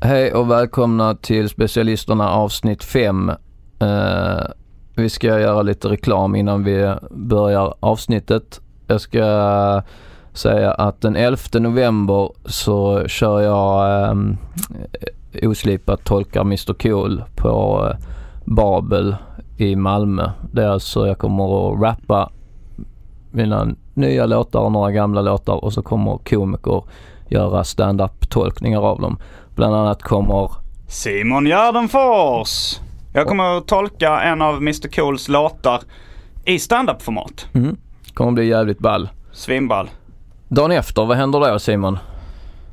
Hej och välkomna till specialisterna avsnitt 5. Eh, vi ska göra lite reklam innan vi börjar avsnittet. Jag ska säga att den 11 november så kör jag eh, oslipat tolkar Mr Cool på eh, Babel i Malmö. Det är alltså jag kommer att rappa mina nya låtar och några gamla låtar och så kommer komiker göra stand-up tolkningar av dem. Bland annat kommer Simon Gärdenfors! Jag kommer att tolka en av Mr Cools låtar i standup-format. Mm. Kommer bli jävligt ball. Svinball. Dagen efter, vad händer då Simon?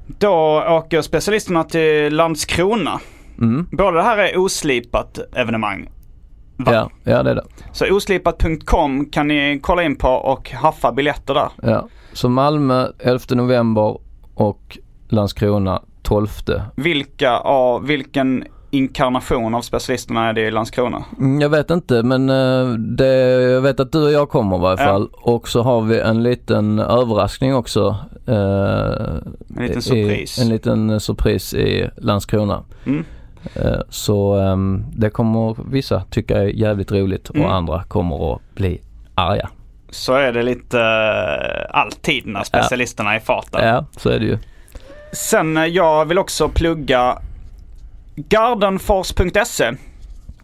Då åker specialisterna till Landskrona. Mm. Både det här är oslipat evenemang. Va? Ja, ja det är det. Så oslipat.com kan ni kolla in på och haffa biljetter där. Ja. Så Malmö 11 november och Landskrona 12. Vilka av, vilken inkarnation av specialisterna är det i Landskrona? Mm, Jag vet inte men eh, det, jag vet att du och jag kommer i varje Ja. fall. Och så har vi en liten överraskning också. eh, En liten i- surpris. En liten surpris i Landskrona. Mm. Eh, Så ehm, det kommer vissa tycka är jävligt roligt och Mm. andra kommer att bli arga. Så är det lite eh, alltid när specialisterna är i farten. Ja, så är det ju. Sen eh, jag vill också plugga gardenfors.se.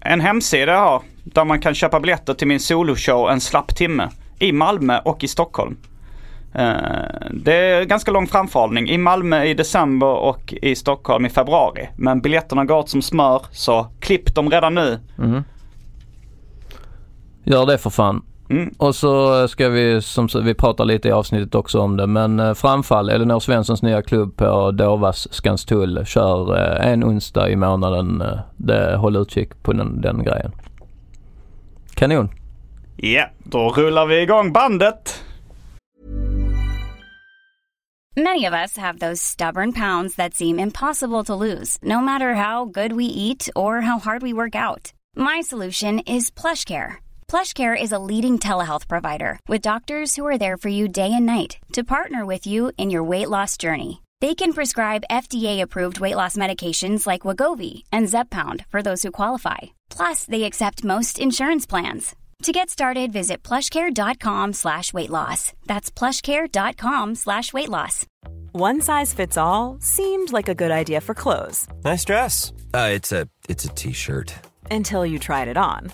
En hemsida jag har där man kan köpa biljetter till min soloshow En slapp timme i Malmö och i Stockholm. Eh, det är ganska lång framförhållning. I Malmö i december och i Stockholm i februari. Men biljetterna går åt som smör så klipp dem redan nu. Mm. Gör det för fan. Mm. Och så ska vi, som vi pratar lite i avsnittet också om det, men eh, Framfall, Elinor Svenssons nya klubb på Dovas Skanstull, kör eh, en onsdag i månaden. eh, Det, håll utkik på den, den grejen. Kanon. Ja, då rullar vi igång bandet. Many of us have those stubborn pounds that seem impossible to lose, no matter how good we eat or how hard we work out. My solution is PlushCare. PlushCare is a leading telehealth provider with doctors who are there for you day and night to partner with you in your weight loss journey. They can prescribe FDA-approved weight loss medications like Wagovi and Zepbound for those who qualify. Plus, they accept most insurance plans. To get started, visit plushcare.com slash weight loss. That's plushcare.com slash weight loss. One size fits all seemed like a good idea for clothes Nice dress. Uh, it's a it's a t-shirt. until you tried it on.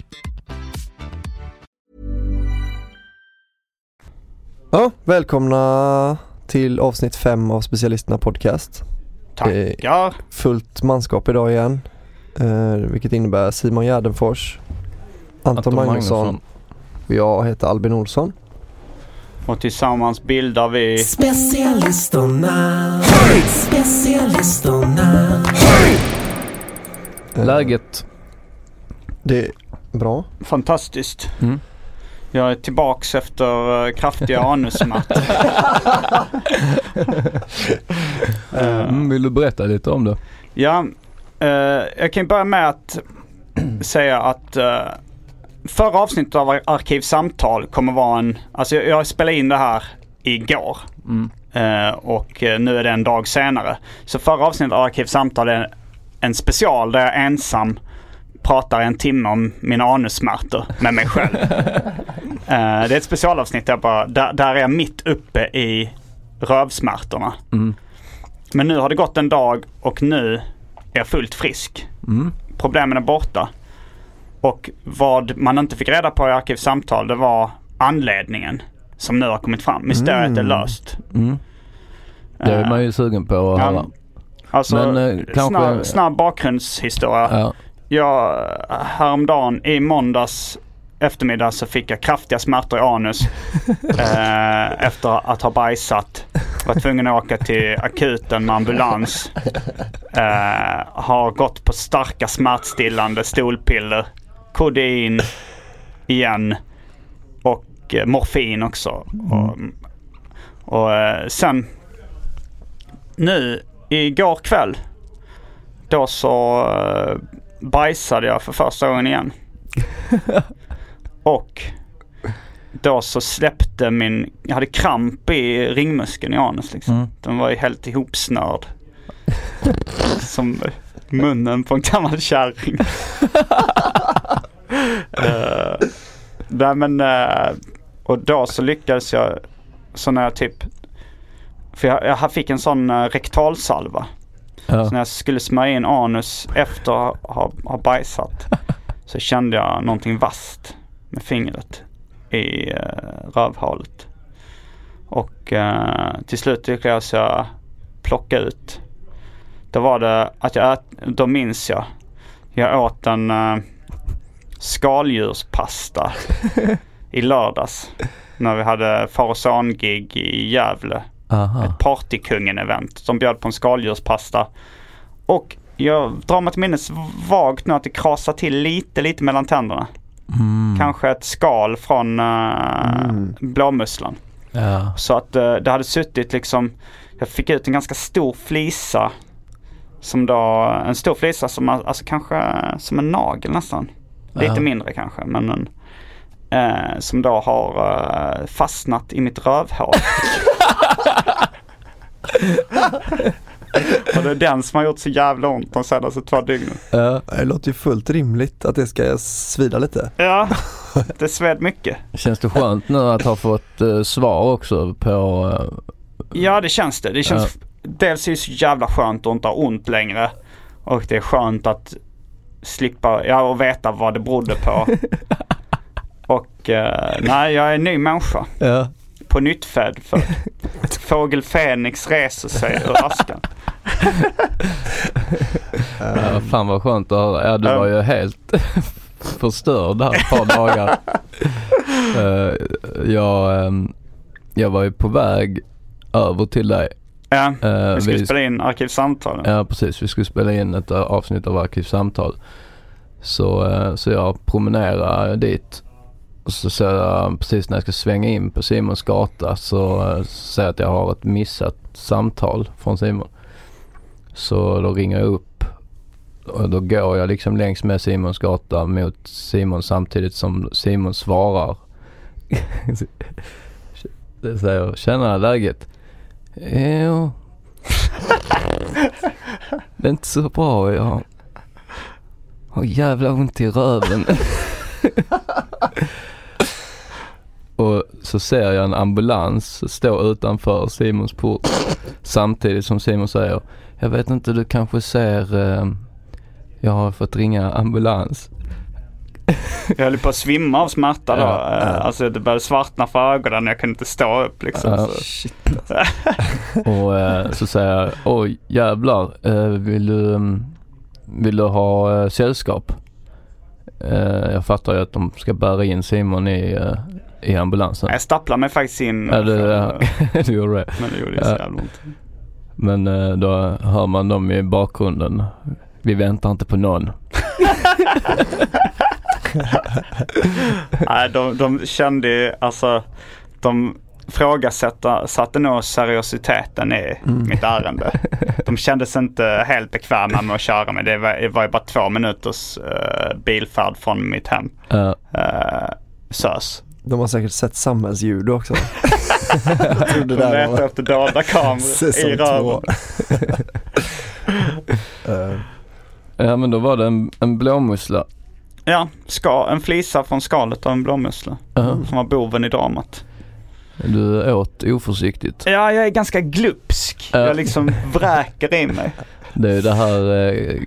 Ja, välkomna till avsnitt fem av Specialisterna Podcast. Tackar. Fullt manskap idag igen, eh, vilket innebär Simon Gärdenfors, Anton, Anton Magnusson Magnusson. och jag heter Albin Olsson. Och tillsammans bildar vi... Specialisterna, specialisterna. Eh, Läget? Det är bra. Fantastiskt. Mm. Jag är tillbaks efter uh, kraftiga anussmärtor. Eh, Mm, vill du berätta lite om det? Ja, eh, jag kan börja med att säga att uh, förra avsnittet av Arkivsamtal kommer vara en, alltså jag, jag spelade in det här igår. Mm. Eh, och eh, nu är det en dag senare. Så förra avsnittet av Arkivsamtal är en special där jag ensam pratar en timme om mina anussmärtor med mig själv. Eh, det är ett specialavsnitt där, bara, där, där är jag mitt uppe i rövsmärtorna. Mm. Men nu har det gått en dag och nu är jag fullt frisk. Mm. Problemen är borta. Och vad man inte fick reda på i Arkivsamtal det var anledningen som nu har kommit fram. Mysteriet är Mm. löst. Mm. Det är man ju sugen på att Ja, höra. Alltså, Men, eh, kanske- snabb, snabb bakgrundshistoria. Ja. Jag, häromdagen i måndags eftermiddag så fick jag kraftiga smärtor i anus eh, efter att ha bajsat. Var tvungen att åka till akuten med ambulans. Eh, har gått på starka smärtstillande stolpiller. Kodein igen. Och eh, morfin också. Och, och eh, sen nu igår kväll då så uh, bajsade jag för första gången igen. Och då så släppte min, jag hade kramp i ringmuskeln i anus liksom. Mm. Den var ju helt ihopsnörd. Som munnen på en gammal kärring. uh, nej men, uh, och då så lyckades jag, så när jag typ, för jag, jag fick en sån uh, rektalsalva. Ja. Så när jag skulle smörja in anus efter att ha, ha bajsat så kände jag någonting vasst med fingret i uh, rövhålet. Och eh, till slut lyckades jag plocka ut. Då var det att jag ät, då minns jag. Jag åt en uh, skaldjurspasta i lördags. När vi hade far och son-gig i Gävle Aha. ett Partykungen-event som bjöd på en skaldjurspasta. Och jag drar mig till minnes vagt nu att det krasar till lite, lite mellan tänderna. Mm. Kanske ett skal från uh, blåmusslan. Ja. Så att uh, det hade suttit liksom, jag fick ut en ganska stor flisa. Som då, en stor flisa som alltså kanske som en nagel nästan. Lite Ja. mindre kanske men en, eh, som då har eh, fastnat i mitt rövhål. Och det är den som har gjort så jävla ont de senaste två dygnen. Ja. Det låter ju fullt rimligt att det ska svida lite. Ja, det sved mycket. Känns det skönt nu att ha fått eh, svar också på... eh, Ja det känns det. Det känns, dels är det så jävla skönt att inte ha ont längre. Och det är skönt att slippa, ja och veta vad det berodde på. Och eh, nej, jag är en ny människa. ja. På nytt född för Fågel Fenix reser sig ur askan. ja, fan vad skönt att höra. Ja, du var ju helt förstörd där ett par dagar. Eh, jag, ehm, jag var ju på väg över till dig. Ja, Eh, vi skulle spela in Arkivsamtal. Ja precis, vi skulle spela in ett eh, avsnitt av Arkivsamtal. Så, eh, så jag promenerar dit. Och så ser jag precis när jag ska svänga in på Simons gata så eh, ser jag att jag har ett missat samtal från Simon. Så då ringer jag upp och då går jag liksom längs med Simons gata mot Simon samtidigt som Simon svarar. Det säger, tjena läget? Jo. Det är inte så bra. Jag har jävla ont i röven. så ser jag en ambulans stå utanför Simons port samtidigt som Simon säger Jag vet inte, du kanske ser eh, Jag har fått ringa ambulans. Jag höll på att svimma av smärta då. Ja, Eh, Alltså det började svartna för ögonen. Jag kunde inte stå upp liksom. Ja. Så. Shit. Och eh, så säger jag oj jävlar, eh, vill du mm, Vill du ha eh, sällskap? Eh, jag fattar ju att de ska bära in Simon i, i ambulansen. Jag stapplade mig faktiskt in. Ja, för- ja, du gjorde det. Men det gjorde ju så jävla ont. Men eh, då hör man dem i bakgrunden. Vi väntar inte på någon. Nej, de, de kände alltså, de frågasatte satte nog seriositeten i mitt ärende. De kändes inte helt bekväma med att köra mig. Det var, det var ju bara två minuters uh, bilfärd från mitt hem. Eh, Uh, SÖS. De har säkert sett samhällsljud också. De det letar efter dolda kameror i röven. Eh, ja men då var det en, en blåmussla. Ja, ska, en flisa från skalet av en blåmussla. Uh, Som var boven i dramat. du åt oförsiktigt. Ja, jag är ganska glupsk. Ja. Jag liksom vräker i mig. Det är det här, eh,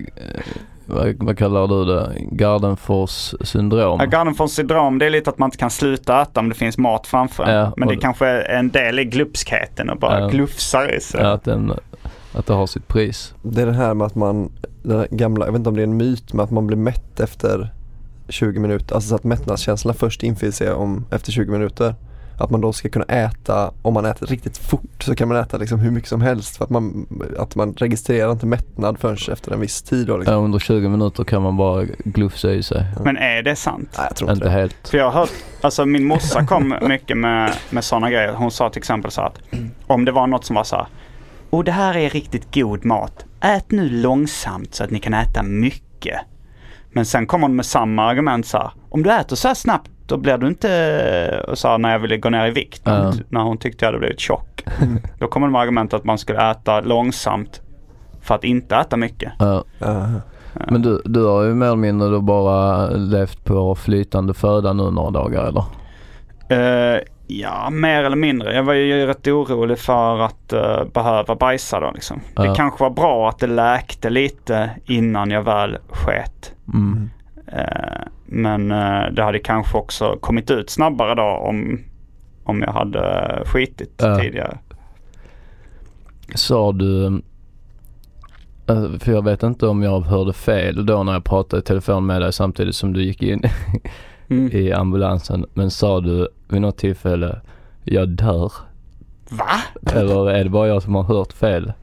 vad, vad kallar du det? Gardenfors syndrom. Ja, Gardenfors syndrom det är lite att man inte kan sluta äta om det finns mat framför. Ja, Men det och- kanske är en del i glupskheten och bara Ja. glufsar i sig. Ja, att, den, att det har sitt pris. Det är det här med att man, den gamla, jag vet inte om det är en myt, men att man blir mätt efter 20 minuter. Alltså så att mättnadskänslan först infinner sig om, efter 20 minuter. Att man då ska kunna äta, om man äter riktigt fort så kan man äta liksom hur mycket som helst för att man, att man registrerar inte mättnad förrän efter en viss tid då liksom. Ja, under 20 minuter kan man bara glufsa i sig. Men är det sant? Nej jag tror inte Inte det. helt. För jag har hört, alltså min morsa kom mycket med, med sådana grejer. Hon sa till exempel så att om det var något som var så här. Och det här är riktigt god mat. Ät nu långsamt så att ni kan äta mycket. Men sen kom hon med samma argument så här. Om du äter så här snabbt då blir du inte, och sa när jag ville gå ner i vikt. När, hon, Ja. när hon tyckte jag hade blivit tjock. Då kom hon med argumentet att man skulle äta långsamt för att inte äta mycket. Ja. Ja. Men du, du har ju mer eller mindre då bara levt på flytande föda nu några dagar eller? Eh, ja, mer eller mindre. Jag var ju rätt orolig för att eh, behöva bajsa då liksom. Det kanske var bra att det läkte lite innan jag väl sket. Mm. Men eh, det hade kanske också kommit ut snabbare då om, om jag hade skitit Ja. tidigare. Sa du, eh, för jag vet inte om jag hörde fel då när jag pratade i telefon med dig samtidigt som du gick in Mm. i ambulansen. Men sa du vid något tillfälle, jag dör? Va? Eller är det bara jag som har hört fel?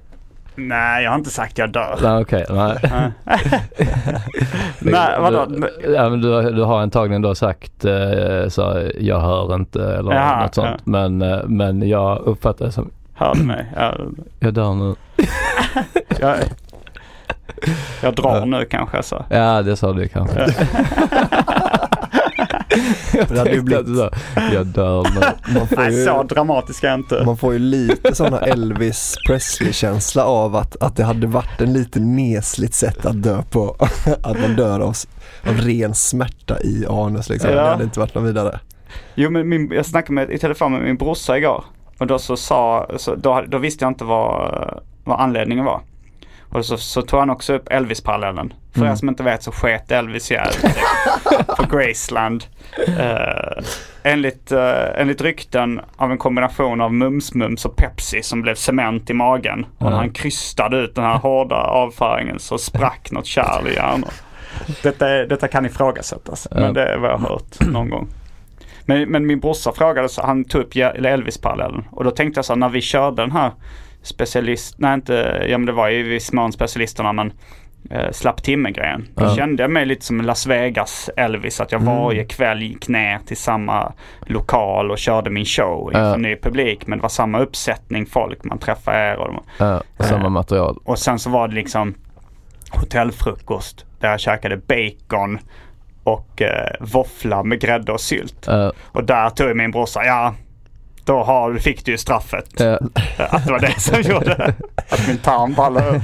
Nej, jag har inte sagt jag dör. Nej okej, nej. Nej, vadå? Du, ja, men du, du har antagligen då sagt eh, så, jag hör inte eller Jaha, något sånt. Men, eh, men jag uppfattar det som, Hör du mig? Jag, jag dör nu. jag, jag drar nu kanske så. Ja det sa du kanske. Jag Det hade ju du sa, jag dör nu. Man får Nej, ju, så dramatisk är jag inte. man får ju lite sådana Elvis Presley-känsla av att, att det hade varit en lite nesligt sätt att dö på. Att man dör av, av ren smärta i anus liksom. Ja. Det hade inte varit något vidare. Jo men min, jag snackade med, i telefon med min brorsa igår. Och då så sa, så, då, då visste jag inte vad, vad anledningen var. Och så, så tog han också upp Elvis-parallellen. För er som inte vet så sket Elvis ihjäl på Graceland. Uh, enligt, uh, enligt rykten av en kombination av Mums-Mums och Pepsi som blev cement i magen. Och när han krystade ut den här hårda avföringen så sprack något kärl i hjärnan. Detta, är- detta kan ifrågasättas. Ja. Men det är vad jag har hört någon gång. Men, men min brorsa frågade, så han tog upp Elvis-parallellen. Och då tänkte jag så här, när vi körde den här specialist, nej inte, ja men det var ju i viss mån specialisterna men eh, slapp timme-grejen. Då Ja. kände jag mig lite som Las Vegas Elvis. Att jag varje kväll gick ner till samma lokal och körde min show inför Ja. ny publik. Men det var samma uppsättning folk, man träffade och de, Ja, samma material. och sen så var det liksom hotellfrukost där jag käkade bacon och eh, våffla med grädde och sylt. Och där tog min brorsa, ja då har, fick du ju straffet. ja, Att det var det som gjorde att min tarm ballade upp.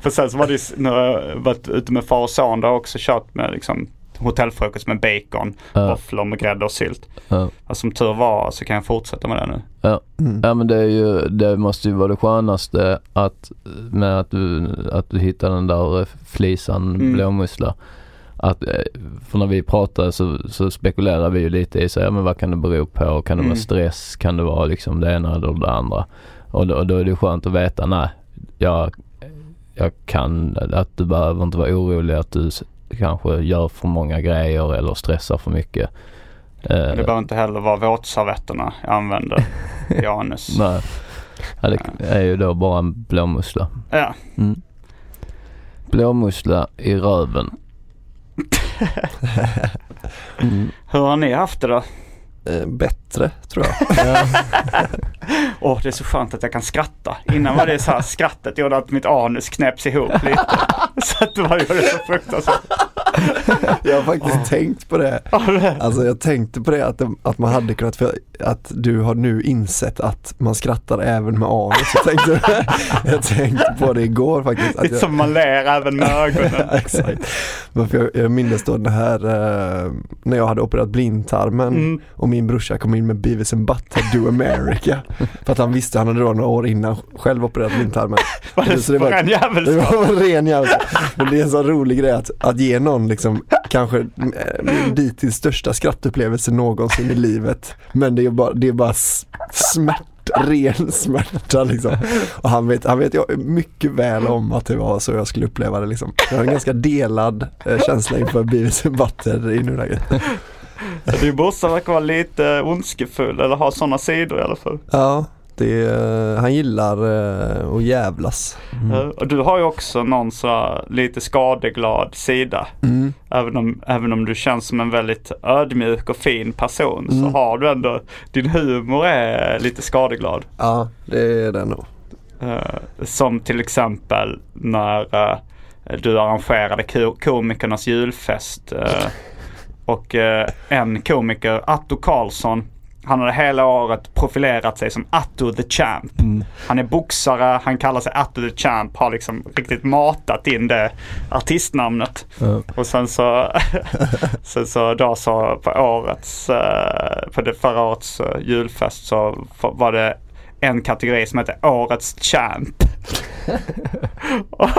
För sen så var det ju, när jag varit ute med far och son, då har jag också kört med liksom hotellfrukost med bacon, Ja. våfflor med grädde och sylt. Ja. Och som tur var så kan jag fortsätta med det nu. Ja. Mm. ja men det är ju, det måste ju vara det skönaste att med att du, att du hittar den där flisan Mm. blåmussla. Att, eh, för när vi pratar så, så spekulerar vi ju lite i så, ja, men vad kan det bero på? Kan det Mm. vara stress? Kan det vara liksom det ena eller det andra? Och då, då är det skönt att veta, nej, jag, jag kan, att du behöver inte vara orolig att du kanske gör för många grejer eller stressar för mycket. Men det Eh, behöver inte heller vara våtservetterna jag använder i anus. nej. Ja, det är ju då bara en blåmussla. Ja. Mm. Blåmussla i röven. Mm. Hur har ni haft det då? Eh, bättre tror jag. Åh, det är så skönt att jag kan skratta. Innan var det så här skrattet gjorde att mitt anus knäpps ihop lite. Så att det var ju så fruktansvärt. Jag har faktiskt tänkt på det. Alltså jag tänkte på det att, att man hade kunnat, för att du har nu insett att man skrattar även med anus. Jag tänkte, jag tänkte på det igår faktiskt. Att Lite jag, som man ler även med ögonen. Exakt. Men jag, jag minns då det här eh, när jag hade opererat blindtarmen Mm. och min brorsa kom in med Beavis and Butthead Do America. för att han visste, han hade då några år innan själv opererat blindtarmen. Var det Så det var- en Det jävelskap? var en ren jävla. Men det är en sån rolig grej att, att ge någon liksom kanske eh, dittills största skrattupplevelse någonsin i livet. Men det är bara, det är bara smärta, ren smärta liksom. Och han vet, han vet jag mycket väl om att det var så jag skulle uppleva det liksom. Jag har en ganska delad eh, känsla inför Beavis Butthead i nuläget. Din brorsa verkar vara lite ondskefull eller ha sådana sidor i alla fall. Ja, det är, han gillar eh, att jävlas. Eh, Och du har ju också någon så lite skadeglad sida. Mm. Även om, även om du känns som en väldigt ödmjuk och fin person så Mm. har du ändå, din humor är lite skadeglad. Ja, det är det nog. Eh, som till exempel när eh, du arrangerade ko- komikernas julfest. och en komiker, Atto Karlsson, han hade hela året profilerat sig som Atto the Champ. Han är boxare, han kallar sig Atto the Champ, har liksom riktigt matat in det artistnamnet. Ja. Och sen så, sen så då så på årets, eh, på det förra årets eh, julfest så var det en kategori som hette Årets Champ.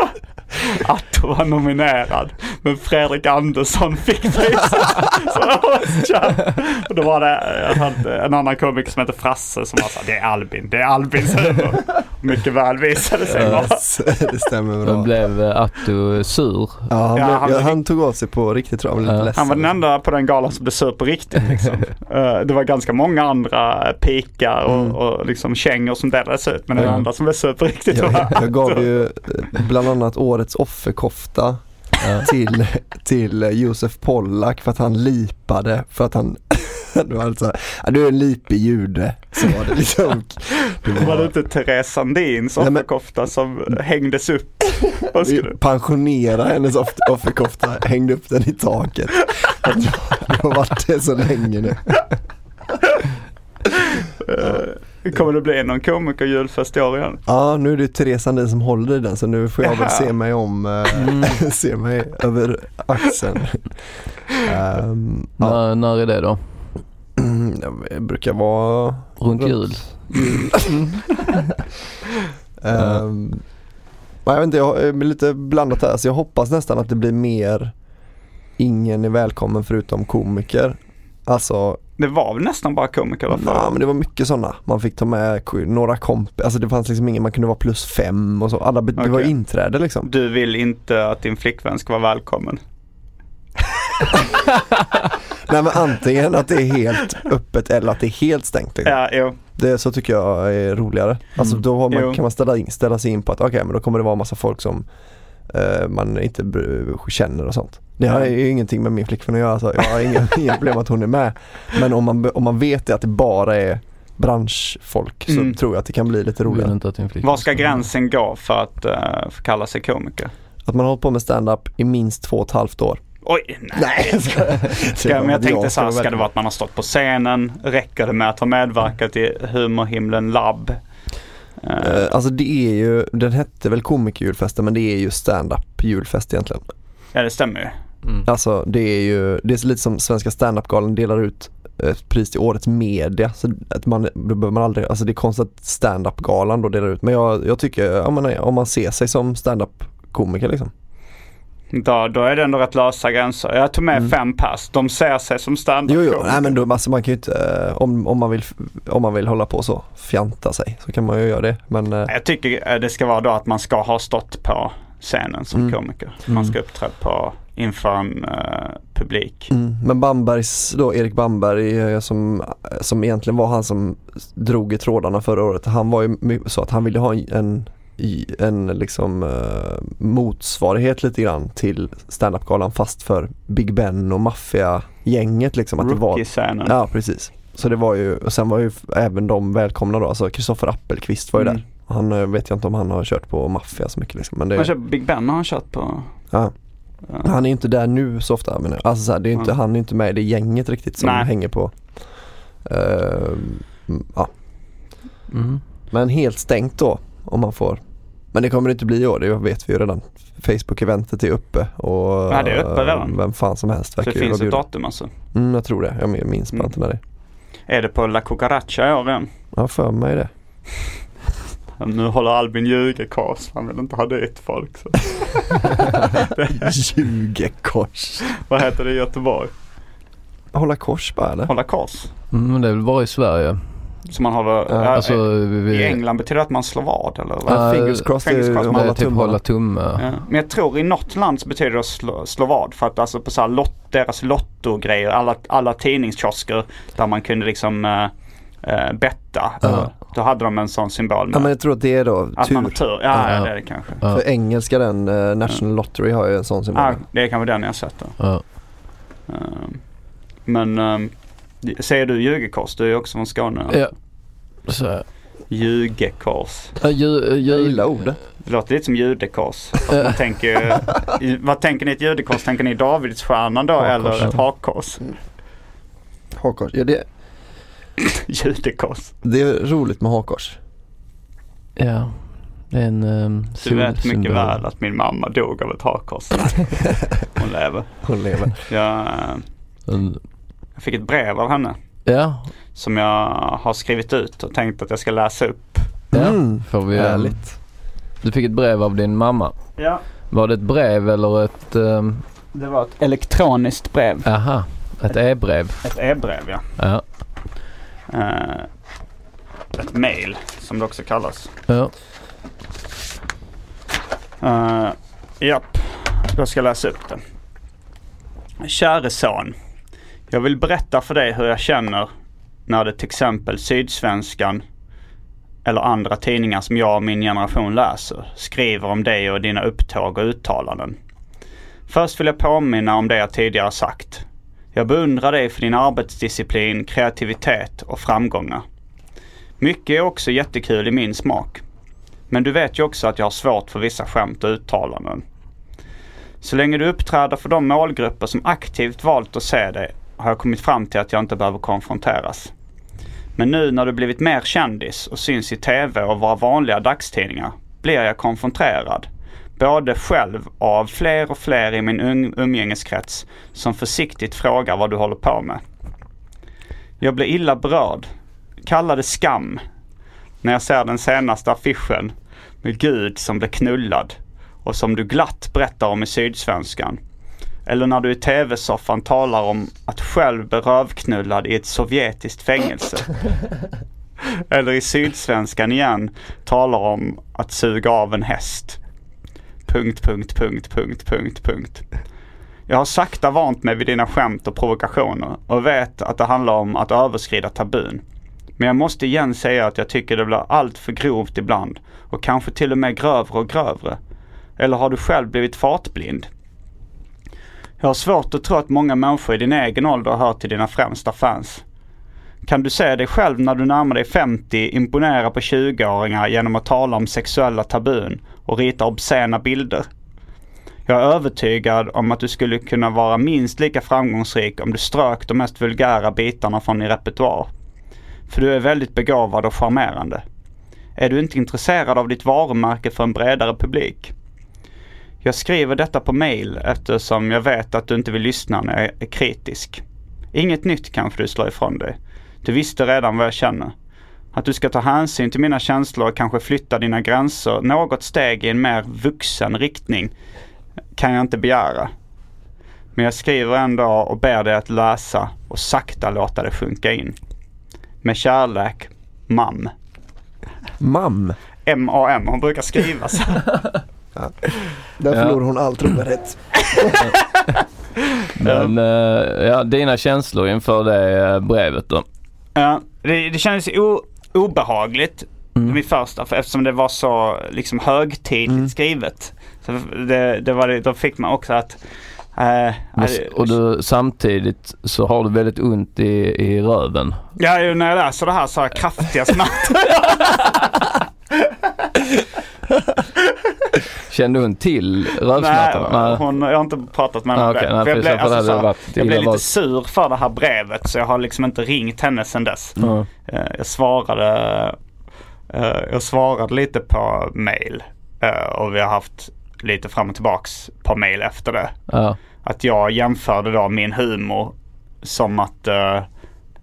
Och Atto var nominerad. Men Fredrik Andersson fick priset som. Och då var det en annan komiker som hette Frasse som var så här, det är Albin, det är Albins humor. Mycket väl visade sig vara. det stämmer Men bra. blev eh, Atto sur? Ja, han, Ja, blev, han- ja, han tog åt sig på riktigt tror jag, han var lite Ja. ledsen. Han var den enda på den galan som blev sur på riktigt. Liksom. Eh, det var ganska många andra pikar och, Mm. och liksom kängor som delades ut. Men den Ja. enda som blev sur på riktigt Jag, var jag gav ju eh, bland annat årets offerkofta Ja. till, till Josef Pollack för att han lipade för att han det var alltså, ja, du är en lipig jude. Så var det liksom. Det Var det inte Therese Sandins offerkofta som hängdes upp? Vi skulle... pensionera hennes off- offerkofta, hängde upp den i taket. Det har varit det så länge nu. Eh, Kommer det bli någon komiker julfest i år igen? Ja, nu är det Therese Sandin som håller i den så nu får jag väl se mig om, eh, se mig över axeln. Ehm, ja. När, när är det då? Det brukar vara Runt jul? Ehm, ja, jag vet inte, jag är lite blandat här så jag hoppas nästan att det blir mer Ingen är välkommen förutom komiker. Alltså, Det var väl nästan bara komiker va? nej, men det var mycket sådana. Man fick ta med några komp, alltså det fanns liksom ingen, man kunde vara plus fem och så. Alla, be- Det var inträde liksom. Du vill inte att din flickvän ska vara välkommen? Nej men antingen att det är helt öppet eller att det är helt stängt. Liksom. Ja, jo. Det så tycker jag är roligare. Alltså då har man, kan man ställa, in, ställa sig in på att okej men då kommer det vara massa folk som eh, man inte känner och sånt. Det har ju ingenting med min flickvän att göra så jag har inga, inga problem att hon är med. Men om man, om man vet det att det bara är branschfolk så Mm. tror jag att det kan bli lite roligare. Var ska gränsen gå för att uh, få kalla sig komiker? Att man har hållit på med stand-up i minst två och ett halvt år. Oj, nej. Ska, men jag tänkte så här, ska det vara att man har stått på scenen? Räcker det med att ha medverkat i Humorhimlen Lab? Eh, alltså det är ju, den hette väl komikerjulfesten men det är ju stand-up julfest egentligen. ja, det stämmer ju. Mm. Alltså det är ju, det är så lite som Svenska standup-galan delar ut ett pris till årets media. Så att man, då behöver man aldrig, alltså det är konstigt att standup-galan då delar ut. Men jag, jag tycker, ja, men, om man ser sig som standup-komiker liksom. Då, då är det ändå rätt lösa gränser. Jag tog med Mm. fem pass. De ser sig som standup Jo, jo, nej men då, alltså man kan ju inte, eh, om, om, man vill, om man vill hålla på så, fjanta sig, så kan man ju göra det. Men eh, Jag tycker eh, det ska vara då att man ska ha stått på scenen som Mm. komiker. Man ska uppträda på inför en eh, publik. Mm, men Bambergs då, Erik Bamberg som, som egentligen var han som drog i trådarna förra året. Han var ju så att han ville ha en, en liksom eh, motsvarighet lite grann till standup-galan fast för Big Ben och maffia-gänget liksom. Att det var, ja precis. Så det var ju, och sen var ju även de välkomna då, alltså Kristoffer Appelqvist var ju Mm. där. Han eh, vet jag inte om han har kört på maffia så mycket liksom. Men det, kör Big Ben har han kört på. ja. Ja. Han är inte där nu så ofta. Men alltså så här, det är inte, Ja. Han är inte med i det gänget riktigt som Nej. hänger på. mm, ja. Mm. Men helt stängt då om man får. Men det kommer det inte bli i år, det vet vi ju redan. Facebook-eventet är uppe och Ja, det är uppe redan. eh, vem fan som helst verkar det finns ett datum alltså. Mm, jag tror det. Jag minns bara Mm. inte när det är. Är det på La Cucaracha i år? Jag har för mig det. Nu håller Albin ljugekors. Han vill inte ha dit folk. Så. Ljugekors. Vad heter det i Göteborg? Hålla kors bara eller? Hålla kors. Mm, men det är väl bara i Sverige. Så man håller... Ja, ja, Alltså, I vi, England betyder det att man slår vad eller? Ja, fingers crossed, fingers crossed, är hålla typ hålla tumme. Ja. Men jag tror i något land så betyder det att slå, slå vad. För att alltså på så här lot, deras lottogrejer, alla, alla tidningskiosker där man kunde liksom uh, uh, betta. Ja. Då hade de en sån symbol med Ja men jag tror att det är då att man har tur. tur. Ja, ja, Ja. det är det kanske. För engelska den, National Lottery har ju en sån symbol. Ja, det är kanske den jag har sett då. Men um, säger du ljugekors? Du är också från Skåne. Ja. Så, Ljugekors. ja, ju, Jag ju, gillar ordet. Det låter lite som judekors. Man tänker, vad tänker ni ett judekors? Tänker ni Davidsstjärnan då Hakkors. eller ett hakkors? Hakkors. Ja, det, Judekors. det är roligt med hakkors. Ja. Det är en um, Du vet mycket väl att min mamma dog av ett hakkors. Hon lever. Hon lever. Jag, eh, En- jag fick ett brev av henne Ja. som jag har skrivit ut och tänkt att jag ska läsa upp. ja. Mm. Får vi, Härligt. Du fick ett brev av din mamma. Ja, Var det ett brev eller ett... Um, det var ett elektroniskt brev. aha. Ett e-brev. Ett e-brev ja. Ja. Eh, ett mail som det också kallas. Ja. Uh, japp, då ska jag läsa upp det. Käre son. Jag vill berätta för dig hur jag känner när det till exempel Sydsvenskan eller andra tidningar som jag och min generation läser skriver om dig och dina upptåg och uttalanden. Först vill jag påminna om det jag tidigare sagt. Jag beundrar dig för din arbetsdisciplin, kreativitet och framgångar. Mycket är också jättekul i min smak. Men du vet ju också att jag har svårt för vissa skämt och uttalanden. Så länge du uppträder för de målgrupper som aktivt valt att se dig har jag kommit fram till att jag inte behöver konfronteras. Men nu när du blivit mer kändis och syns i TV och våra vanliga dagstidningar blir jag konfronterad. Både själv och av fler och fler i min umgängeskrets som försiktigt frågar vad du håller på med. Jag blir illa berörd. Kalla det skam när jag ser den senaste affischen med Gud som blir knullad och som du glatt berättar om i Sydsvenskan. Eller när du i tv-soffan talar om att själv bli rövknullad i ett sovjetiskt fängelse. Eller i Sydsvenskan igen talar om att suga av en häst. Punkt, punkt, punkt, punkt, punkt, punkt. Jag har sakta vant mig vid dina skämt och provokationer och vet att det handlar om att överskrida tabun. Men jag måste igen säga att jag tycker det blir allt för grovt ibland och kanske till och med grövre och grövre. Eller har du själv blivit fartblind? Jag har svårt att tro att många människor i din egen ålder hör till dina främsta fans. Kan du se dig själv när du närmar dig 50 imponera på 20-åringar genom att tala om sexuella tabun och rita obscena bilder? Jag är övertygad om att du skulle kunna vara minst lika framgångsrik om du strök de mest vulgära bitarna från din repertoar. För du är väldigt begåvad och charmerande. Är du inte intresserad av ditt varumärke för en bredare publik? Jag skriver detta på mail eftersom jag vet att du inte vill lyssna när jag är kritisk. Inget nytt kanske du slår ifrån dig. Du visste redan vad jag känner. Att du ska ta hänsyn till mina känslor och kanske flytta dina gränser något steg i en mer vuxen riktning kan jag inte begära. Men jag skriver ändå och ber dig att läsa och sakta låta det sjunka in. Med kärlek, mam. Mam. M-A-M, hon brukar skriva så. Där Ja. förlorar hon all trovärdighet. Men eh, ja, dina känslor inför det eh, brevet då? Ja, det, det kändes o, obehagligt Mm. vid första för eftersom det var så liksom högtidligt Mm. skrivet. Så det, det var det, då fick man också att Men ja, s- Och du, samtidigt så har du väldigt ont i, i röven. Ja, ju när jag läser det här så har jag kraftiga smärtor. Kände hon till Nej, rövsmärtorna? hon, jag har inte pratat med henne Ah, om okej. det. Nej, För jag blev, alltså, så här, jag blev lite sur för det här brevet så jag har liksom inte ringt henne sedan dess. Eh, Jag svarade, eh, jag svarade lite på mail eh, och vi har haft lite fram och tillbaks på mail efter det. Ja. Att jag jämförde då min humor som att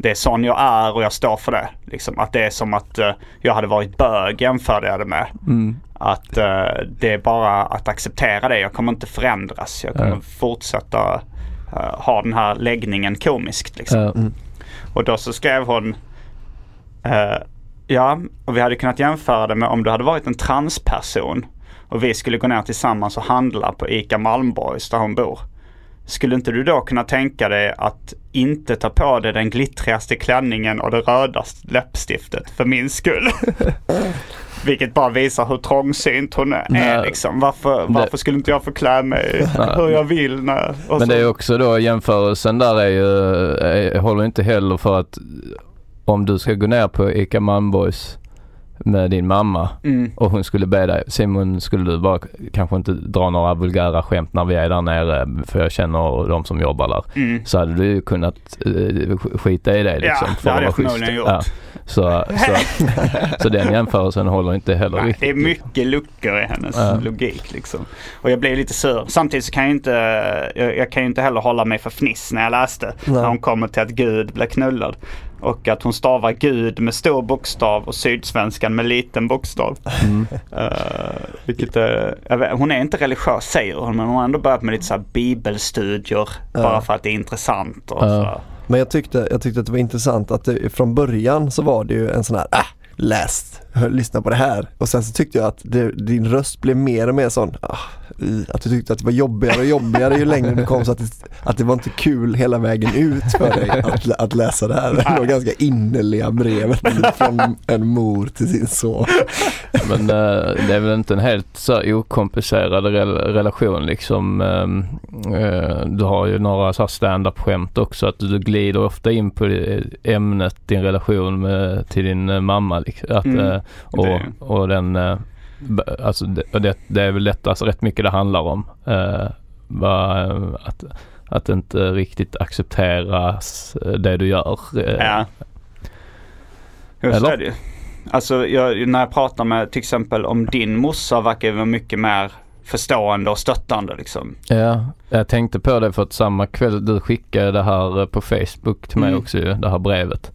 det är sån jag är och jag står för det. Liksom, att det är som att eh, jag hade varit bög jämförde jag det med. Mm. Att eh, det är bara att acceptera det. Jag kommer inte förändras. Jag kommer Ja. fortsätta eh, ha den här läggningen komiskt. Liksom. Ja. Och då så skrev hon Ja, och vi hade kunnat jämföra det med om du hade varit en transperson och vi skulle gå ner tillsammans och handla på ICA Malmborgs där hon bor. Skulle inte du då kunna tänka dig att inte ta på dig den glittrigaste klänningen och det rödaste läppstiftet för min skull? Vilket bara visar hur trångsynt hon är Nej. liksom. Varför, varför skulle inte jag få klä mig Nej. hur jag vill? När, Men så- det är också då jämförelsen där är ju, är, håller inte heller för att om du ska gå ner på ICA Malmborgs med din mamma Mm. och hon skulle be dig, Simon skulle du bara kanske inte dra några vulgära skämt när vi är där nere för jag känner de som jobbar där. Mm. Så hade du kunnat eh, skita i det liksom. Ja, för det hade jag förmodligen gjort. Ja. Så, så, så den jämförelsen håller inte heller riktigt. det är mycket luckor i hennes Ja. logik liksom. Och jag blev lite sur. Samtidigt så kan jag inte, jag, jag kan ju inte heller hålla mig för fniss när jag läste. Nej. När hon kommer till att Gud blir knullad. Och att hon stavar Gud med stor bokstav och Sydsvenskan med liten bokstav. Mm. Uh, vilket, eh, jag vet, hon är inte religiös säger hon men hon har ändå börjat med lite så bibelstudier. Bara för att det är intressant. Och Ja. så. Men jag tyckte, jag tyckte att det var intressant att det, från början så var det ju en sån här, äh, läst, lyssna på det här. Och sen så tyckte jag att det, din röst blev mer och mer sån, ah, att du tyckte att det var jobbigare och jobbigare ju längre du kom så att det, att det var inte kul hela vägen ut för dig att, att läsa det här. Det var ganska innerliga brevet från en mor till sin son. Men eh, det är väl inte en helt så okomplicerad rel- relation liksom. ehm, eh, du har ju några så här stand-up skämt också att du glider ofta in på det ämnet, din relation med, till din eh, mamma. Liksom. Att, Mm, eh, och, det- och den, eh, alltså det, det, är väl lätt, alltså rätt mycket det handlar om. Eh, att, att inte riktigt accepteras eh, det du gör. Ja. Just Eller? det. Alltså jag, när jag pratar med till exempel om din morsa verkar vara mycket mer förstående och stöttande liksom. Ja, jag tänkte på det för att samma kväll du skickade det här på Facebook till mig Mm. också ju, det här brevet.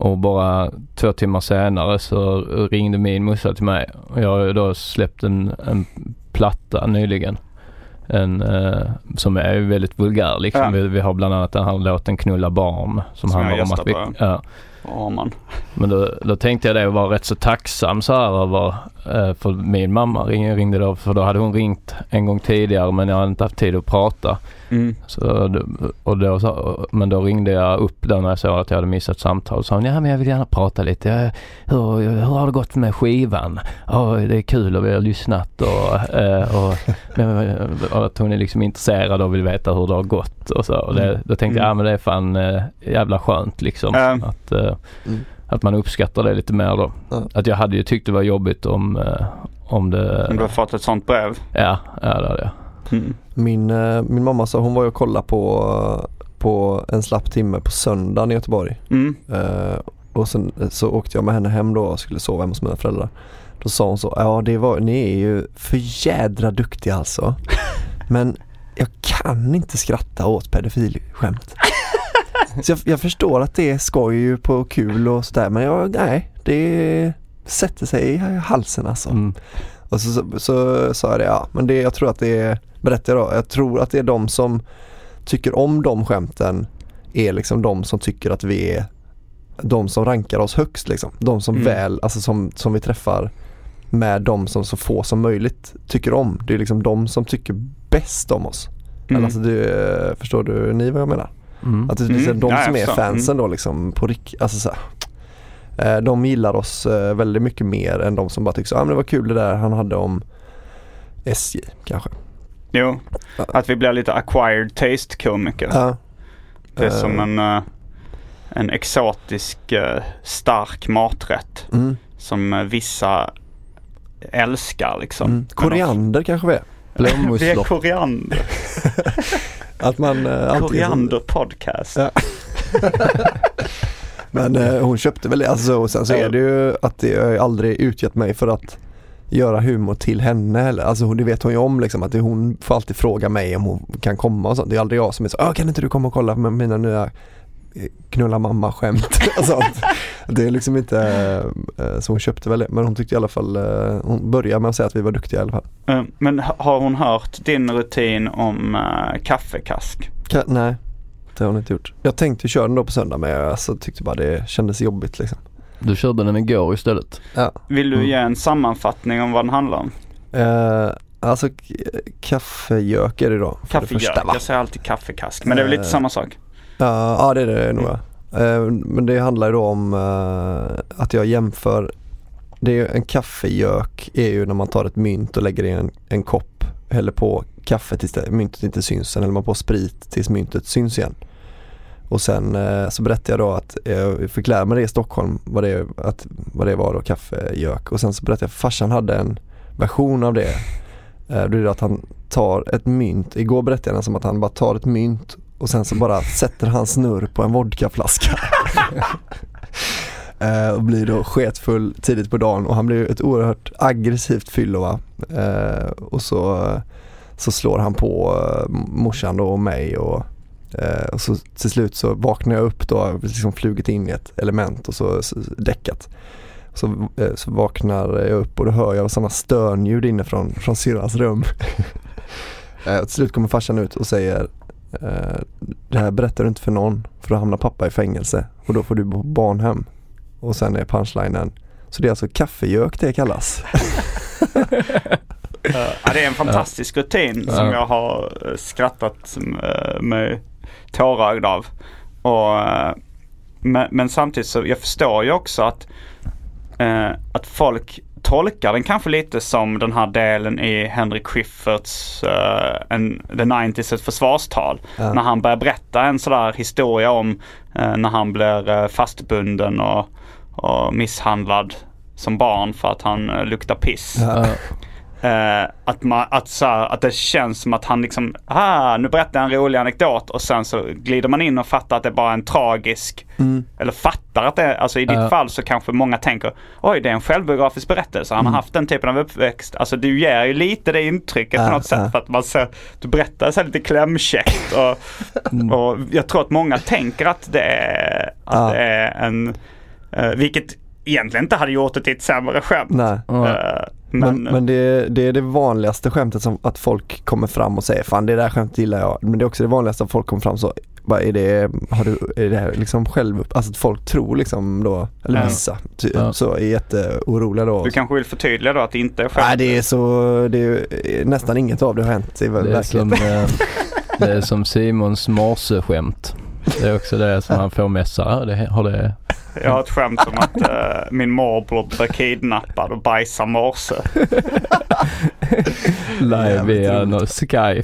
Och bara två timmar senare så ringde min morsa till mig. Och jag har då släppt en, en platta nyligen. En, eh, som är väldigt vulgär liksom. Ja. Vi, vi har bland annat den här låten Knulla barn. Som, Som handlar om att vi, på. ja, Ja, man. men då, då tänkte jag det och var rätt så tacksam så här över, eh, för min mamma ring, ringde då, för då hade hon ringt en gång tidigare men jag hade inte haft tid att prata. Mm. Så, och då, sa- men då ringde jag upp då när jag såg att jag hade missat samtal och sa hon, ja men jag vill gärna prata lite. Jag, hur, hur har det gått med skivan? Ja det är kul och vi har lyssnat och, eh, och, men, och att hon är liksom intresserad och vill veta hur det har gått och så. Och det, då tänkte jag, ja men det är fan eh, jävla skönt liksom. Att, eh, Mm. att man uppskattar det lite mer då. Ja. Att jag hade ju tyckt det var jobbigt om, om det, Om du har fått ett sånt brev. ja, ja det hade jag. Mm. Min, eh, min mamma sa hon var ju och kollade på, på en slapp timme på söndagen i Göteborg. Mm. Eh, och sen så åkte jag med henne hem då och skulle sova hemma hos mina föräldrar. Då sa hon så, ja det var, ni är ju för jädra duktiga alltså. Men jag kan inte skratta åt pedofilskämt. Så jag, jag förstår att det är skoj ju på kul och sådär men jag, nej, det sätter sig i halsen alltså. Mm. Och så, så, så sa jag det, ja men det, jag tror att det är, berättar jag då, jag tror att det är de som tycker om de skämten är liksom de som tycker att vi är de som rankar oss högst liksom. De som Mm. väl, alltså som, som vi träffar med de som så få som möjligt tycker om. Det är liksom de som tycker bäst om oss. Mm. Alltså du, förstår du ni vad jag menar? Mm. Att det, är Mm. de som är fansen då liksom på rikt, alltså så här, eh, De gillar oss eh, väldigt mycket mer än de som bara tycker så, ah, men det var kul det där han hade om SJ kanske. Jo, att vi blir lite acquired taste komiker. Ja. Det är Eh, som en, eh, en exotisk eh, stark maträtt mm, som eh, vissa älskar liksom. mm. Koriander kanske vi är. de- Vi är koriander. Att man, eh, så- Koriander podcast. Ja. Men eh, hon köpte väl det. Alltså, och sen så är det ju att det, jag aldrig utgett mig för att göra humor till henne. Alltså hon- det vet hon ju om liksom att hon får alltid fråga mig om hon kan komma och sånt. Det är aldrig jag som är så, "Ah, kan inte du komma och kolla med mina nya eh, knulla mamma skämt och sånt. Det är liksom inte, eh, så hon köpte väl det. Men hon tyckte i alla fall, eh, hon började med att säga att vi var duktiga i alla fall. Eh, Men ha- har hon hört din rutin om kaffekask? Ka- nej, det har hon inte gjort. Jag tänkte köra den då på söndag men jag alltså, tyckte bara det kändes jobbigt liksom. Du körde den igår istället. Ja. Vill du Mm. ge en sammanfattning om vad den handlar om? Eh, alltså k- kaffegök är det då. Kaffegök. Jag säger alltid kaffekask. Men det är väl lite Eh, samma sak? Ja, ja det är det nog. ja. Eh, men det handlar ju då om att jag jämför. Det är ju, en kaffegök är ju när man tar ett mynt och lägger i en, en kopp. Häller på kaffe tills det, myntet inte syns. Sen häller man på sprit tills myntet syns igen. Och sen eh, så berättade jag då att eh, jag fick lära mig det i Stockholm vad det, att, vad det var då, kaffegök. Och sen så berättade jag att farsan hade en version av det. Eh, det är det att han tar ett mynt, igår berättade jag den som att han bara tar ett mynt och sen så bara sätter han snurr på en vodkaflaska. Eh, och blir då sketfull tidigt på dagen och han blir ett oerhört aggressivt fyllo va. Eh, och så, så slår han på eh, morsan då och mig och, och så till slut så vaknar jag upp då, har liksom flugit in i ett element och så, så däckat. Så, eh, så vaknar jag upp och då hör jag sådana stönljud inifrån från syrrans rum. Eh, och till slut kommer farsan ut och säger eh, Det här berättar du inte för någon för då hamnar pappa i fängelse och då får du bo på barnhem. Och sen är punchlinen Så det är alltså kaffegök det kallas. Eh, ja, det är en fantastisk rutin som Ja. jag har eh, skrattat eh, med tårögd av. Och, eh, men, men samtidigt så jag förstår ju också att, eh, att folk tolkar den kanske lite som den här delen i Henrik Schyfferts uh, en, The 90s ett försvarstal. Ja. När han börjar berätta en sådär historia om eh, när han blir eh, fastbunden och, och misshandlad som barn för att han uh, luktar piss. Ja. Eh, att, man, att, så här, att det känns som att han liksom, ah, nu berättar jag en rolig anekdot och sen så glider man in och fattar att det bara är en tragisk, Mm. eller fattar att det är, alltså i ditt Ja. fall så kanske många tänker, oj det är en självbiografisk berättelse, han har haft den typen av uppväxt. Alltså du ger ju lite det intrycket Ja, på något sätt för att man ser, du berättar så lite klämkäckt och, och jag tror att många tänker att det är, att det är en, eh, vilket egentligen inte hade gjort det till ett sämre skämt. Nej. Ja. Eh, Men, men, det, det är det vanligaste skämtet som att folk kommer fram och säger fan det där skämtet gillar jag. Men det är också det vanligaste att folk kommer fram så bara, är det, har du, är det här liksom själv, alltså att folk tror liksom då, eller vissa, ty, Ja. så är jätteoroliga då. Du kanske vill förtydliga då att det inte är skämt? Nej det är så, det är, nästan inget av det har hänt i Det är, verkligheten. som, eh, det är som Simons morseskämt. Det är också det som han får messa. Ja, Det, har det, Jag har ett skämt om att eh, min morbror blev kidnappad och bajsar morse. live via någon Skype.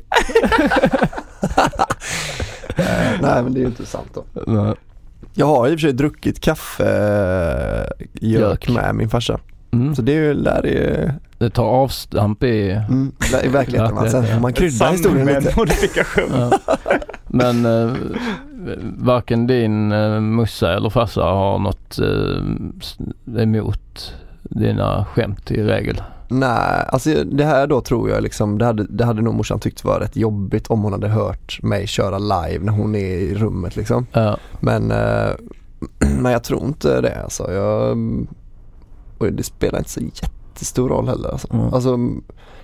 Eh, Nej men det är ju inte sant då. Nej. Jag har i och för sig druckit kaffe eh, Gök. gök med min farsa. Mm. Så det är ju, där är Det tar avstamp i... mm, i verkligheten. Ja, får man krydda Sanning historien med lite. modifikation. Ja. Men eh, varken din eh, mussa eller farsa har något eh, emot dina skämt i regel? Nej, alltså det här då tror jag liksom, det hade, det hade nog morsan tyckt var rätt jobbigt om hon hade hört mig köra live när hon är i rummet liksom. Ja. Men, eh, men jag tror inte det alltså. Jag, och det spelar inte så jättestor roll heller. Alltså. Mm. Alltså,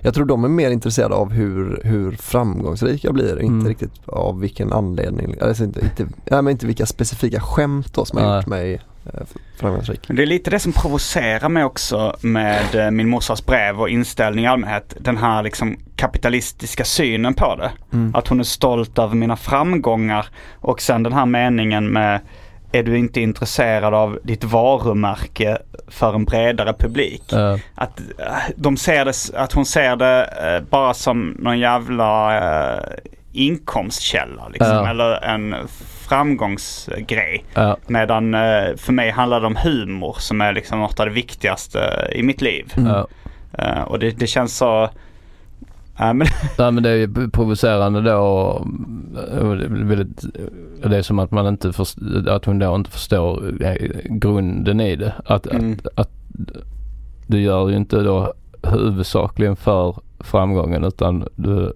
jag tror de är mer intresserade av hur, hur framgångsrik jag blir, inte Mm. riktigt av vilken anledning. Alltså inte, inte, nej, men inte vilka specifika skämt då som har gjort mig eh, framgångsrik. Men det är lite det som provocerar mig också med eh, min morsas brev och inställning i allmänhet. Den här liksom kapitalistiska synen på det. Mm. Att hon är stolt över mina framgångar. Och sen den här meningen med är du inte intresserad av ditt varumärke för en bredare publik? Ja. Att, eh, de ser det, att hon ser det eh, bara som någon jävla eh, inkomstkälla liksom. Ja. Eller en framgångsgrej. Medan för mig handlar det om humor som är liksom något av det viktigaste i mitt liv. Eh, och det, det känns så... Ja, men, Nej men det är ju provocerande då och det är, väldigt, det är som att man inte först- att hon då inte förstår eh, grunden i det. Att, Mm. att, att du gör ju inte då huvudsakligen för framgången utan du,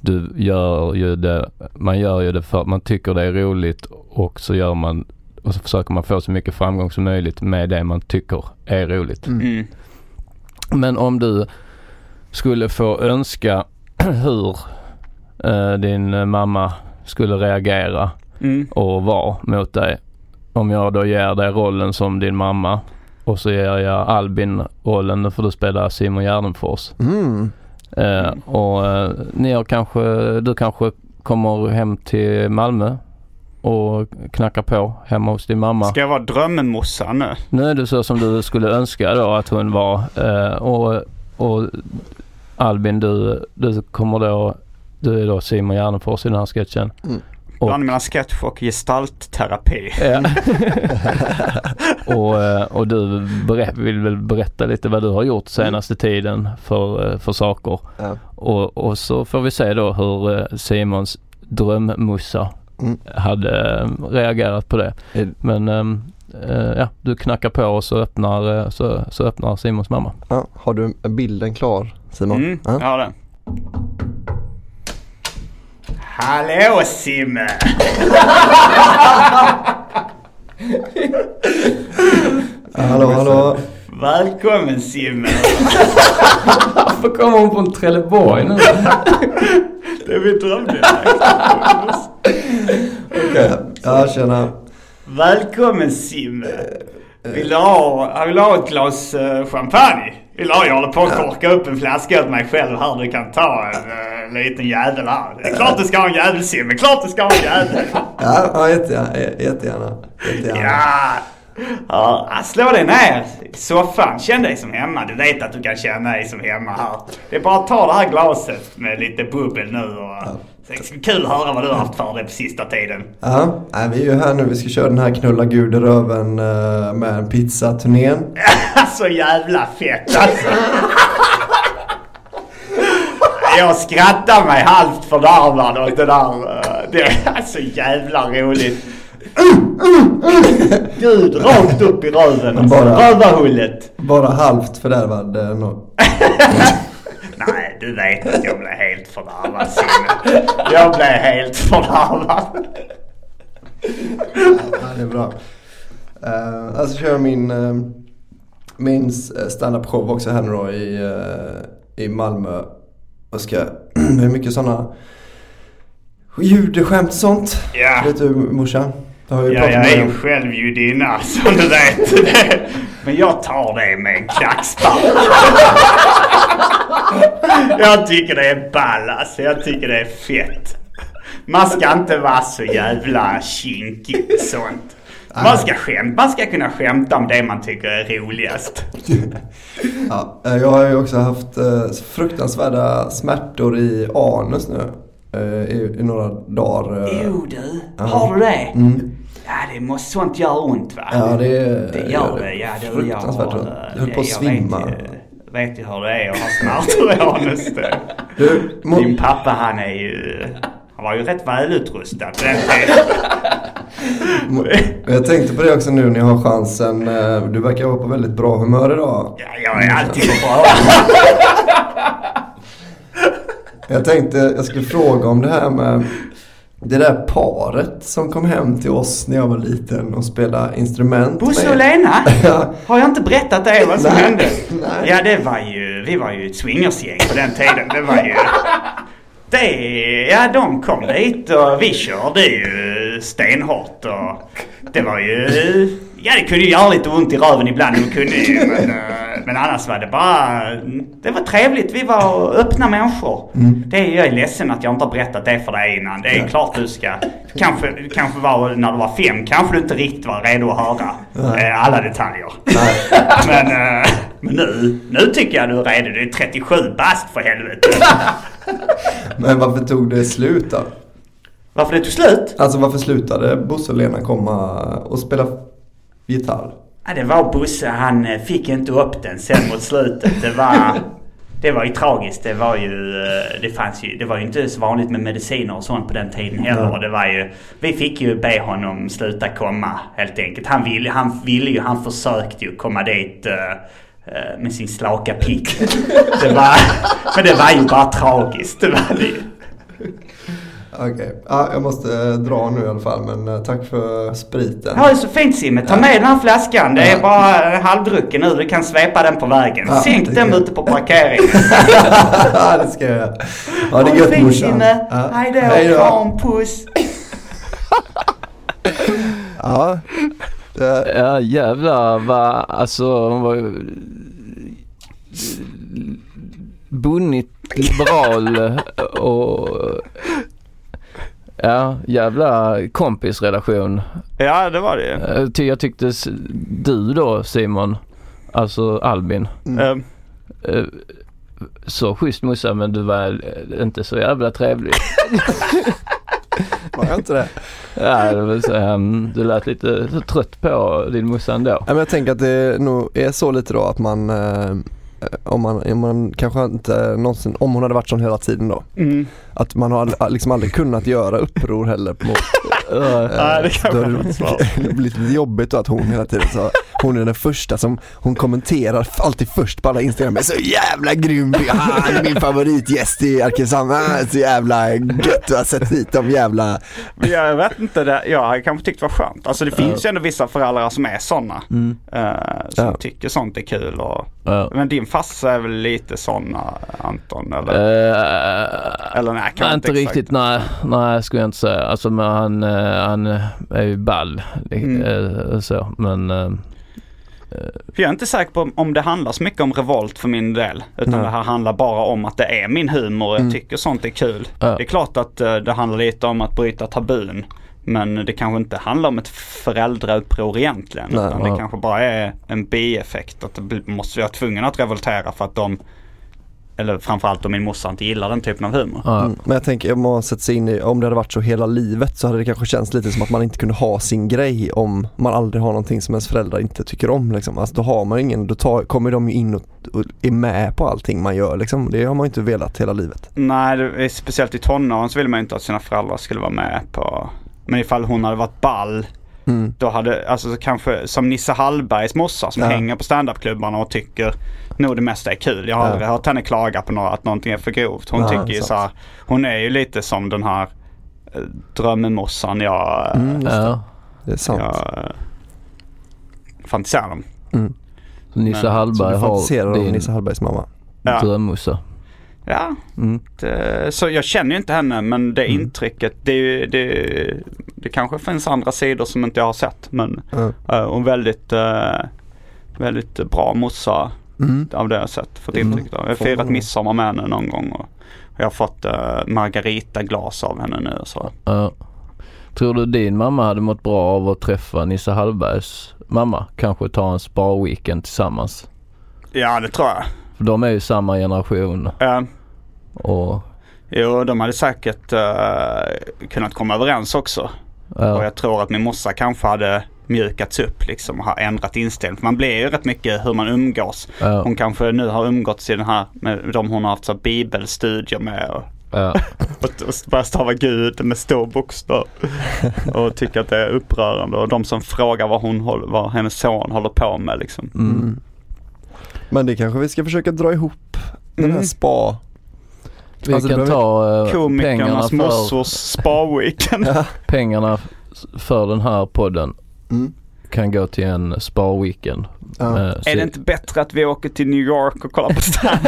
du gör ju det, man gör ju det för att man tycker det är roligt och så gör man och så försöker man få så mycket framgång som möjligt med det man tycker är roligt. mm. Men om du skulle få önska hur eh, din mamma skulle reagera Mm. och vara mot dig. Om jag då ger dig rollen som din mamma och så ger jag Albin rollen, då får du spela Simon Gärdenfors. Mm. Eh, och eh, ni har kanske, du kanske kommer hem till Malmö och knackar på hemma hos din mamma. Ska jag vara drömmemorsan nu? Nu är det så som du skulle önska då att hon var eh, och, och Albin du, du kommer då, du är då Simon Gärdenfors i den här sketchen. Mm. Och, Blandning mellan sketch och gestaltterapi. ja. och, eh, och du berä, vill väl berätta lite vad du har gjort senaste tiden för, eh, för saker. Ja. Och, och så får vi se då hur eh, Simons drömmussa Mm. hade reagerat på det. Men ehm, eh, ja, du knackar på och så öppnar, så, så öppnar Simons mamma. Ja, har du bilden klar Simon? Mm, Ja. jag har den. Hallå Simme! Hallå hallå. Välkommen Simme! Varför kommer hon från Trelleborg nu? Det är mitt drömliv. Okej. Ja tjena. Välkommen Simme! Vill du ha, vill du ha ett glas eh, champagne? Ha? Jag håller på att korka upp en flaska åt mig själv här. Du kan ta en uh, liten jävel här. Det är klart du ska ha en jävel Simme. Klart du ska ha en jävel. Ja, ja jättegärna. Jättegärna. jättegärna. Ja! Ja, slå dig ner i soffan. Känn dig som hemma. Du vet att du kan känna dig som hemma här. Det är bara att ta det här glaset med lite bubbel nu och... Bli kul att höra vad du har haft för dig på sista tiden. Ja, vi är ju här nu. Vi ska köra den här knulla gud i röven eh, med en pizzaturnén. Så jävla fett alltså. Jag skrattar mig halvt fördärvad åt det där. eh, Det är så jävla roligt. Gud, rakt upp i röven alltså. Bara- Rövarhullet. Bara halvt fördärvad. eh, Nej, du vet att jag blev helt fördärvad Signe. Jag blev helt fördärvad. Ja, det är bra. Uh, alltså kör min, uh, min stand-up show också här nu då i, eh, i Malmö. Jag ska, det är mycket sådana judeskämt och sånt. Ja. Vet du morsan? Ja, jag är ju själv judinna som du vet. Det- Men jag tar det med en klackspark. Jag tycker det är ball alltså. Jag tycker det är fett. Man ska inte vara så jävla kinkig och sånt. Man ska, skämt, man ska kunna skämta om det man tycker är roligast. Ja, eh, jag har ju också haft eh, fruktansvärda smärtor i anus nu. eh, I, i några dagar. Jo du, har du det? Ja, det måste, sånt gör ont va? Ja, det, Det gör det, ja. Det, fruktansvärt ont. Jag höll på att det- svimma. Vet, vet ju hur det är att ha smärtor i det. Mo- Din pappa han är ju... Han var ju rätt välutrustad på den tiden. Jag tänkte på det också nu när jag har chansen. Eh, Du verkar vara på väldigt bra humör idag. Ja, jag är alltid på bra Jag tänkte jag skulle fråga om det här med det där paret som kom hem till oss när jag var liten och spelade instrument. Bosse och Lena? Har jag inte berättat det vad som Nej, hände? nej. Ja, det var ju, vi var ju ett swingersgäng på den tiden. Det var ju... Det, ja, de kom dit och vi körde ju stenhårt och det var ju... Ja, det kunde ju göra lite ont i röven ibland. Det kunde ju, men, eh, men annars var det bara... Det var trevligt. Vi var öppna människor. Det är, jag är ledsen att jag inte har berättat det för dig innan. Det är klart du ska... Kanske, kanske var när du var fem kanske du inte riktigt var redo att höra eh, alla detaljer. men, eh, men nu, nu tycker jag du är redo. Du är 37 bast för helvete. Men varför tog det slut då? Varför det tog slut? Alltså varför slutade Bosse och Lena komma och spela gitarr? Ja, det var Bosse. Han eh, fick inte upp den sen mot slutet. Det var, det var ju tragiskt. Det var ju, eh, det fanns ju, det var ju inte så vanligt med mediciner och sånt på den tiden heller. Det var ju, vi fick ju be honom sluta komma helt enkelt. Han ville, han ville ju, han försökte ju komma dit eh, med sin slaka pick. Det var, men det var ju bara tragiskt. Det var det ju. Okej, ja, jag måste eh, dra nu i alla fall men eh, tack för spriten. Ja, det är så fint Simme. Ta med den här flaskan. Det är bara eh, halvdrucken nu. Du kan svepa den på vägen. Ja, Sänk det den ute på parkeringen. Ja, det ska jag göra. Det Ha är gött morsan. Simme. Ja. Hej då. Hej då. Kram, puss. Ja, det, Ja jävlar vad, alltså hon var bunnit liberal och ja jävla kompisrelation. Ja, det var det. Eh, ty- Jag tyckte du då Simon, alltså Albin, Mm. eh, så schysst morsa men du var eh, inte så jävla trevlig. var jag inte det? Ja, det vill säga, mm, du lät lite trött på din morsa ändå. Ja, men jag tänker att det nog är så lite då att man om man, om man kanske inte någonsin, om hon hade varit sån hela tiden då. Mm. Att man har liksom aldrig kunnat göra uppror heller mot Eh, Nej, det kan då det blivit lite jobbigt att hon hela tiden så Hon är den första som, hon kommenterar alltid först på alla Instagram är så jävla grym, han är min favoritgäst i Arkeshamn, Ah, så jävla gött du har sett hit de jävla Men Jag vet inte, det, jag hade kanske tyckt det var skönt. Alltså det finns ju ändå vissa föräldrar som är sådana. Mm. eh, som Ja. tycker sånt är kul. Och. Men din farsa är väl lite såna Anton? Eller, Eh, eller nej, kanske Nej, inte exakt. riktigt, nej, nej skulle jag inte säga. Alltså men han, eh, han är ju ball Mm. eh, så men eh, För jag är inte säker på om det handlar så mycket om revolt för min del. Utan Nej. det här handlar bara om att det är min humor och jag Mm. tycker sånt är kul. Ja. Det är klart att det handlar lite om att bryta tabun. Men det kanske inte handlar om ett föräldrauppror egentligen. Nej, utan det ja. kanske bara är en bieffekt. Att det måste vara tvungen att revoltera för att de, eller framförallt om min morsa inte gillar den typen av humor. Mm, Men jag tänker om man sätter sig in i, om det hade varit så hela livet så hade det kanske känts lite som att man inte kunde ha sin grej om man aldrig har någonting som ens föräldrar inte tycker om liksom. Alltså då har man ingen, då tar, kommer de ju in och, och är med på allting man gör liksom. Det har man inte velat hela livet. Nej, det speciellt i tonåren så vill man ju inte att sina föräldrar skulle vara med på Men ifall hon hade varit ball Mm. Då hade, alltså kanske som Nisse Hallbergs morsa som Ja. hänger på standupklubbarna och tycker nog det mesta är kul. Jag har Ja. aldrig hört henne klaga på något, att någonting är för grovt. Hon Ja, tycker ju så här, hon är ju lite som den här eh, drömmemorsan jag, Mm, just det. ja. det är sant. jag eh, fantiserar om. Mm. Så Nisse Men- Så du Hallberg har fantiserar om din Nisse Hallbergs mamma. Ja. drömmossa. Ja, Mm. det, så jag känner ju inte henne men det Mm. intrycket, det, det, det kanske finns andra sidor som inte jag har sett. Men Ja. uh, och väldigt, eh, väldigt bra morsa Mm. av det jag sett. Fått intrycket av. Jag har firat midsommar med henne någon gång. Och jag har fått uh, Margarita-glas av henne nu. Så. Ja. Tror du din mamma hade mått bra av att träffa Nisse Hallbergs mamma? Kanske ta en spa-weekend tillsammans? Ja det tror jag. För de är ju samma generation Eh, och jo de hade säkert eh, kunnat komma överens också. Och ja, jag tror att min morsa kanske hade mjukats upp liksom och har ändrat inställning. För man blir ju rätt mycket hur man umgås. ja, Hon kanske nu har umgåtts i den här med de hon har haft så här bibelstudier med och Ja. Och och börjar stava Gud med stor bokstav. Och tycker att det är upprörande. Och de som frågar vad, hon håller, vad hennes son håller på med liksom. Mm. Men det kanske vi ska försöka dra ihop den här Mm. spa. Vi Alltså, kan ta eh, pengarna Komikernas för, morsors spa-weekend. Ja. pengarna för den här podden Mm. kan gå till en spa-weekend. Ja. Eh, Är det inte bättre att vi åker till New York och kollar på stand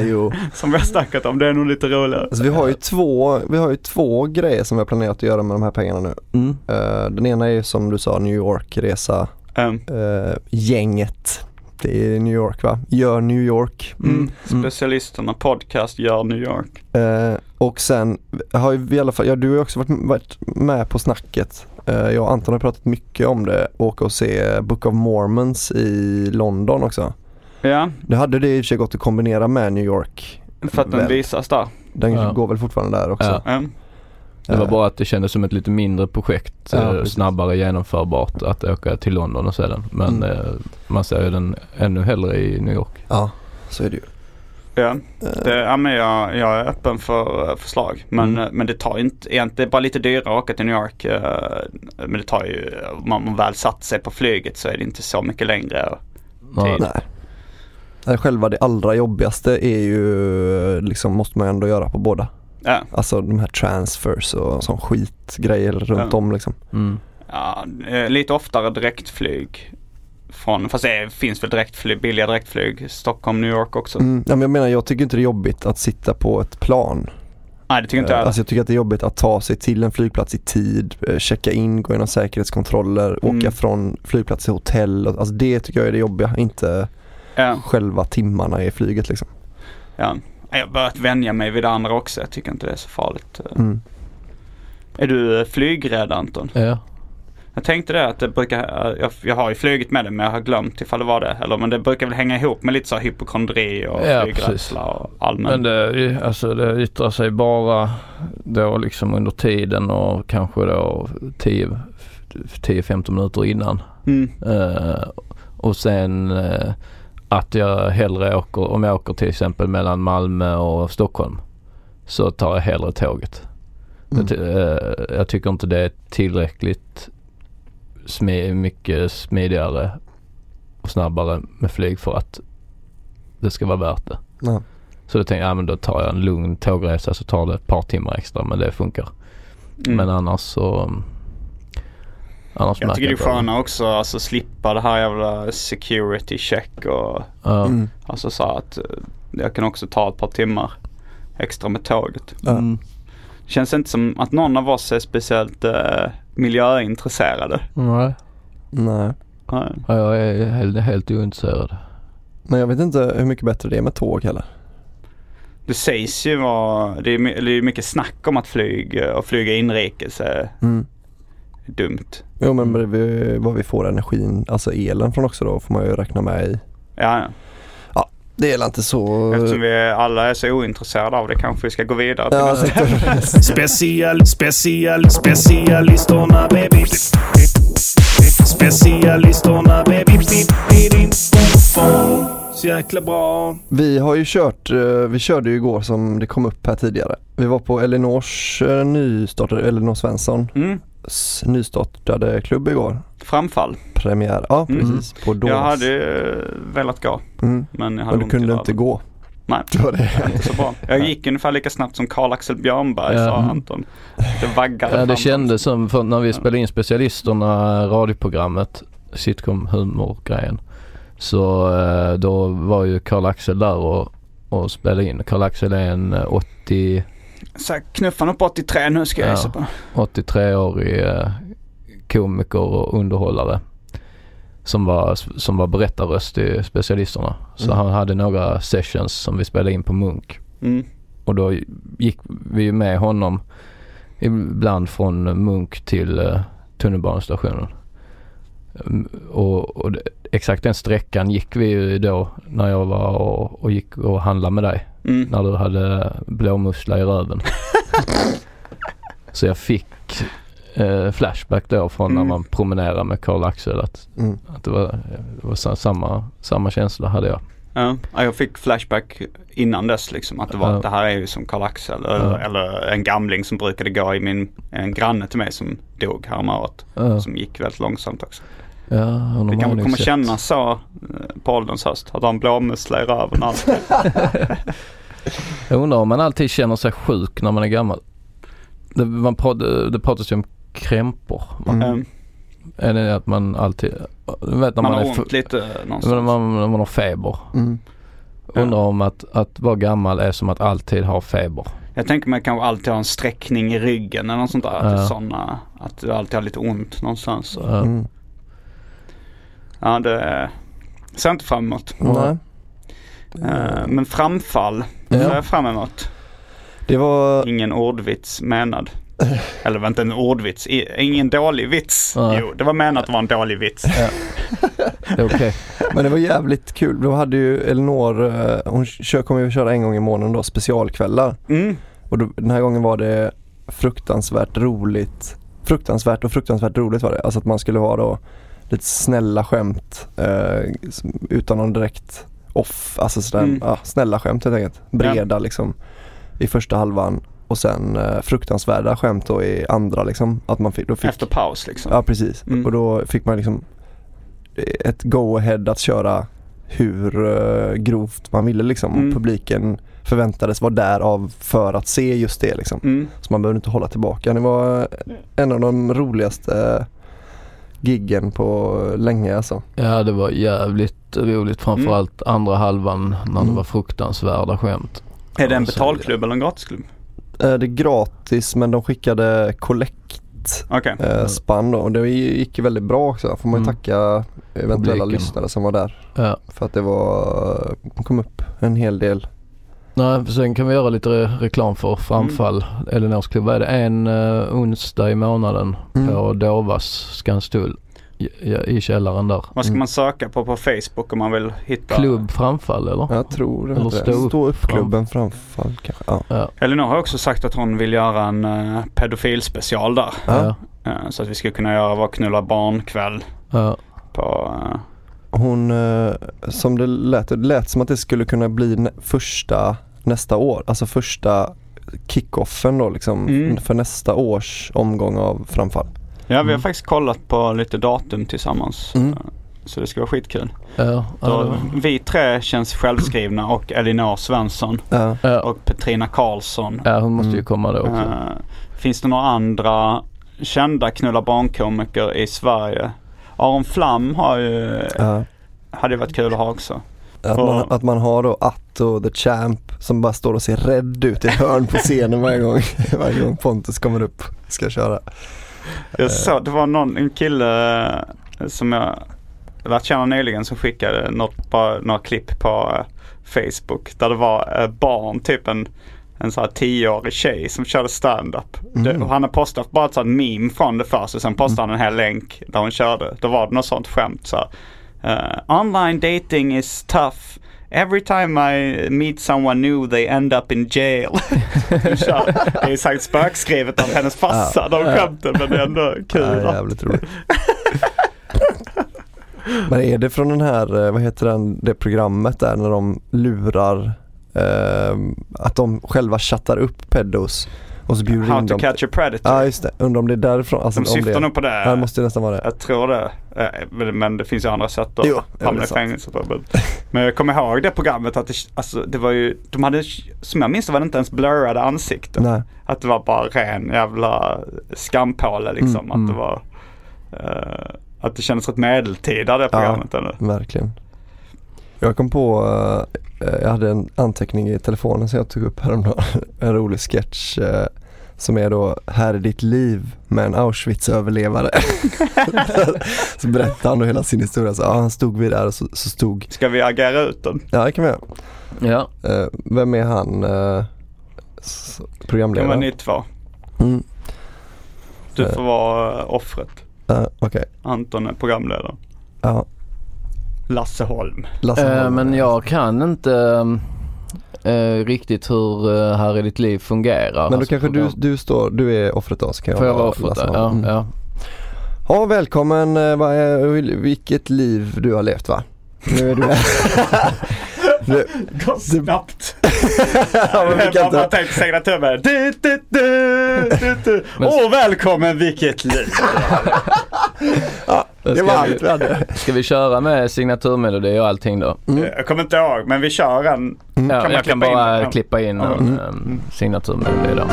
jo. Som vi har snackat om. Det är nog lite roligare. Alltså vi har ju två, vi har ju två grejer som vi har planerat att göra med de här pengarna nu. Mm. Eh, den ena är ju som du sa New York-resa, Um, eh, gänget. Det är New York va? Gör New York. mm. Specialisterna podcast gör New York. Eh, och sen har vi i alla fall, ja du har ju också varit, varit med på snacket. Eh, jag och Anton har pratat mycket om det, åka och se Book of Mormons i London också. Ja, Det hade det i och för sig gått att kombinera med New York. för att den Väl. visas där. Den Ja. går väl fortfarande där också. Ja. Det var Eh, bara att det kändes som ett lite mindre projekt. Ja, eh, snabbare genomförbart att åka till London och se den. Men Mm. man ser ju den ännu hellre i New York. Ja, så är det ju. Ja. Eh, Det, ja, men jag, jag är öppen för eh, förslag. Men, Mm. eh, men det tar inte, det är bara lite dyrare att åka till New York. Men det tar ju, om man väl satt sig på flyget så är det inte så mycket längre. Ja. Nej. Själva det allra jobbigaste är ju, liksom måste man ändå göra på båda. Ja, Alltså de här transfers och sån skitgrejer runt Ja. om liksom. Mm. ja, lite oftare direktflyg. Från, fast det finns väl direktflyg, billiga direktflyg. Stockholm, New York också. Mm. Ja, men jag menar jag tycker inte det är jobbigt att sitta på ett plan. Nej det tycker inte jag. Alltså jag tycker att det är jobbigt att ta sig till en flygplats i tid, eh, checka in, gå igenom säkerhetskontroller, Mm. åka från flygplats till hotell. Alltså det tycker jag är det jobbiga, inte ja, själva timmarna i flyget liksom. ja. Jag har börjat vänja mig vid det andra också. Jag tycker inte det är så farligt. Mm. Är du eh, flygrädd Anton? Ja. Jag tänkte det att det brukar, jag, jag har ju flugit med det men jag har glömt ifall det var det. Eller men det brukar väl hänga ihop med lite så här hypokondri och Ja, flygrädsla och allmän. Men det, alltså det yttrar sig bara då liksom under tiden och kanske då 10 10-15 minuter innan. Mm. Eh, och sen eh, att jag hellre åker, om jag åker till exempel mellan Malmö och Stockholm så tar jag hellre tåget. Mm. Jag, ty- eh, jag tycker inte det är tillräckligt smi- mycket smidigare och snabbare med flyg för att det ska vara värt det. Ja. Så då tänkte jag, ja men då tar jag en lugn tågresa så tar det ett par timmar extra men det funkar. Mm. Men annars så Annars jag tycker det är skönare också alltså slippa det här jävla security check och. Mm. alltså så att eh, jag kan också ta ett par timmar extra med tåget. Mm. Känns inte som att någon av oss är speciellt eh, miljöintresserade. Nej. Nej. Nej. Ja, jag är helt, helt ointresserad. Men jag vet inte hur mycket bättre det är med tåg heller. Det sägs ju vara, det är, my- det är mycket snack om att flyg och flyga inrikes är Mm. dumt. Jo men vi- vad vi får energin, alltså elen från också då får man ju räkna med i. Ja, ja. Det är inte så... Eftersom vi alla är så ointresserade av det kanske vi ska gå vidare till Ja, nästa. Special, special, specialisterna baby. Specialisterna baby. Så jäkla bra. Vi har ju kört, eh, vi körde ju igår som det kom upp här tidigare. Vi var på Elinors eh, nystartade, Elinor Svenssons Mm, nystartade klubb igår. framfall. Premiär, ja Mm. precis. På Domus. Jag hade ju velat gå mm. men jag hade Men du kunde inte gå. Nej, Det var det. inte så bra. Jag gick ungefär lika snabbt som Karl-Axel Björnberg Ja. sa. Anton. Det vaggade Ja, det fram. kändes som för när vi spelade in specialisterna radioprogrammet, sitcom humor-grejen. Så eh, då var ju Karl-Axel där och, och spelade in. Karl-Axel är en eh, 80, Så här, knuffan upp 83 nu ska jag Ja. gissa på. 83-årig eh, komiker och underhållare. Som var, som var berättarröst i specialisterna. Så Mm. han hade några sessions som vi spelade in på Munk. Mm. Och då gick vi med honom ibland från Munk till uh, tunnelbanestationen. Mm, Och, och det, exakt den sträckan gick vi ju då när jag var och, och gick och handlade med dig. Mm. När du hade blåmussla i röven. Så jag fick eh, flashback då från när Mm. man promenerade med Karl-Axel. Att, Mm. att det var, det var sa- samma, samma känsla hade jag. Ja, ja, jag fick flashback innan dess liksom att det var Ja. det här är ju som Karl-Axel eller, Ja. eller en gamling som brukade gå i min, en granne till mig som dog häromåret. Ja, Som gick väldigt långsamt också. Ja honom Det kanske kommer sett. kännas så eh, på ålderns höst. Att ha en blåmusla i röven alltid. Jag undrar om man alltid känner sig sjuk när man är gammal. Det, man pratar, det pratas ju om krämpor. Man, Mm. Eh, Är det att man alltid, vet när man man, har är ont lite när någonstans. man, när man har feber. Mm. Undrar om att, att vara gammal är som att alltid ha feber. Jag tänker mig kanske alltid ha en sträckning i ryggen eller något sånt där. Att, det är Ja. såna, att du alltid har lite ont någonstans. Ja. Mm. Ja, det ser jag inte fram emot. Nej. Eh, men framfall Ja. ser jag fram emot. Det var, Ingen ordvits menad. Eller inte en ordvits. Ingen dålig vits. Nej. Jo, det var menat att det var en dålig vits. Det är okej. men det var jävligt kul. Då hade ju Elinor, eh, hon kör, kommer ju köra en gång i månaden då, specialkvällar. Mm. Och då, den här gången var det fruktansvärt roligt. Fruktansvärt och fruktansvärt roligt var det. Alltså att man skulle ha då lite snälla skämt eh, utan någon direkt off. Alltså sådär, Mm. ja, snälla skämt helt enkelt. Breda liksom i första halvan och sen eh, fruktansvärda skämt då i andra liksom. Att man fick, då fick, Efter paus liksom. Ja precis. Mm. Och då fick man liksom ett go-ahead att köra hur eh, grovt man ville liksom. Mm. Och publiken förväntades vara där av för att se just det liksom. Mm. Så man behövde inte hålla tillbaka. Det var en av de roligaste giggen på länge alltså. Ja det var jävligt roligt framförallt andra halvan när det Mm. var fruktansvärda skämt. Är det en betalklubb eller en gratisklubb? Eh, Det är gratis men de skickade Okej. eh, spann då och det gick väldigt bra också. Får man ju Mm. tacka eventuella Publiken. lyssnare som var där. Ja. För att det var, det kom upp en hel del. Nej, sen kan vi göra lite re- reklam för Framfall, Elinors klubb. Vad är det? En uh, onsdag i månaden Mm. på Dovas Skanstull i, i källaren där. Vad ska Mm. man söka på på Facebook om man vill hitta? Klubb Framfall eller? Jag tror Eller det. stå upp Stå upp klubben framfall kanske. Ja. Ja. Elinor har också sagt att hon vill göra en uh, pedofilspecial där. Ja. Eh, så att vi ska kunna göra vår knulla barnkväll Ja. på... eh, Hon, som det lät, det lät som att det skulle kunna bli första nästa år. Alltså första kickoffen då liksom Mm. för nästa års omgång av framfall. ja, vi har Mm. faktiskt kollat på lite datum tillsammans. Mm. Så det ska vara skitkul. Ja. Ja. Vi tre känns självskrivna och Elinor Svensson Ja. Och Petrina Karlsson. ja, hon måste ju Mm. komma då också. Eh, finns det några andra kända knulla barnkomiker i Sverige? Aron Flam har ju, hade varit kul att ha också. Att, Ja. man, att man har då Atto the Champ som bara står och ser rädd ut i hörn på scenen varje gång, varje gång Pontus kommer upp och ska köra. Jag såg, det var någon, en kille eh, som jag lärt känna nyligen som skickade något, bara, några klipp på eh, Facebook där det var eh, barn, typ en, en sån här tioårig tjej som körde stand-up. Mm. och Han har postat bara ett sånt meme från det först och sen postade han en hel länk där hon körde. Då var det något sånt skämt så här. Eh, Online dating is tough. Every time I meet someone new they end up in jail. Det är sagt spökskrivet av hennes farsa, de skämten, men det är ändå kul. Ja, jävligt roligt. Men är det från den här, eh, vad heter den, det programmet där när de lurar eh, att de själva chattar upp pedos och så bjuder How in to dem. catch a predator. Ja just det, undrar om det är därifrån. Alltså, De syftar det, nog på det. Ja det måste nästan vara det. Jag tror det. Eh, Men det finns ju andra sätt Jo, att ja, det hamna i fängelse på. Men, jag kommer ihåg det programmet att det, alltså, det var ju, de hade, som jag minns var det inte ens blurrade ansikten. Nej. Att det var bara ren jävla skampåle liksom. Mm, att mm. det var, eh, att det kändes rätt medeltida det programmet. eller? Verkligen. Jag kom på, eh, jag hade en anteckning i telefonen som jag tog upp häromdagen. En rolig sketch eh, som är då Här är ditt liv med en Auschwitz-överlevare. så berättar han då hela sin historia. Så, ja, han stod vid där och så, så stod, Ska vi agera ut den? ja det kan vi göra. Ja. Eh, vem är han? Eh, s- Det var programledare? ni två. Mm, Du Eh. får vara eh, offret. eh, Okej, Anton är programledare. ja. Lasse Holm. Lasse Eh, Holm. men jag kan inte eh, riktigt hur uh, Här i ditt liv fungerar. Men då Alltså, kanske du, program. du står, du är offret då så kan jag Får jag vara vara offret. Ja, Mm. ja. Ja, välkommen. eh, är- Vilket liv du har levt va? Nu är du Du, Går snabbt. ja, men vi kan du, du, du, du. Åh, välkommen vilket liv. ja, det var allt vi hade. Ska vi köra med signaturmelodi och allting då? Jag kommer inte ihåg, men vi kör en. Ja, man jag kan klippa in bara? Ja. klippa in en Mm. um, signaturmelodi då.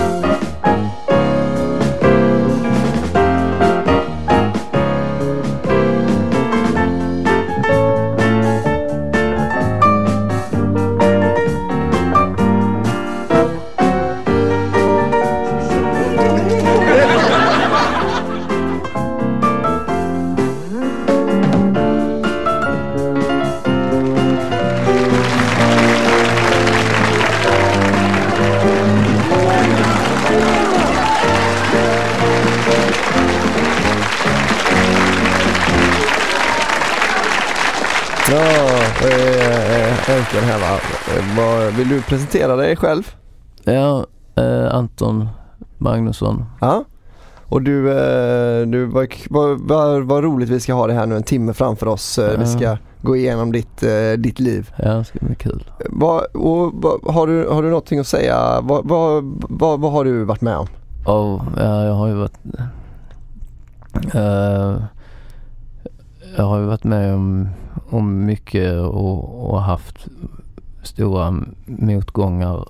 Du presentera dig själv? Ja, eh, Anton Magnusson. Ja. Och du, eh, du vad, vad, vad, vad roligt vi ska ha det här nu en timme framför oss. Eh, Vi Ja. ska gå igenom ditt, eh, ditt liv. Ja, det ska bli kul. Vad, och, vad, har, du, har du någonting att säga? Vad, vad, vad, vad har du varit med om? Och, ja, jag har ju varit... eh, jag har ju varit med om, om mycket och, och haft stora motgångar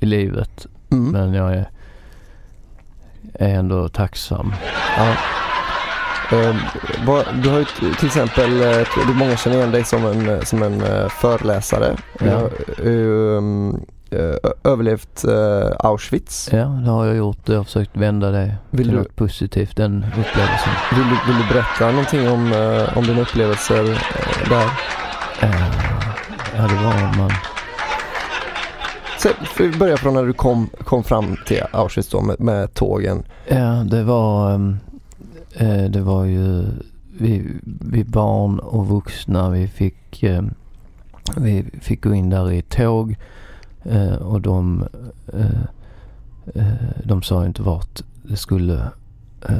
i livet. Mm. Men jag är, är ändå tacksam. Ja. Eh, vad, du har ju till exempel, eh, jag tror många känner igen dig som en, eh, som en eh, föreläsare. Du Ja. har eh, um, överlevt Auschwitz. Ja, det har jag gjort. Jag har försökt vända det Vill till du- något positivt, den upplevelsen. Vill du, vill du berätta någonting om, eh, om dina upplevelser eh, där? Ja, det var man... Så, vi börjar från när du kom, kom fram till Auschwitz då med, med tågen. Ja, det var, ehm, eh, det var ju vi, vi barn och vuxna, vi fick, ehm, vi fick gå in där i tåg eh, och de, eh, de sa inte vart det skulle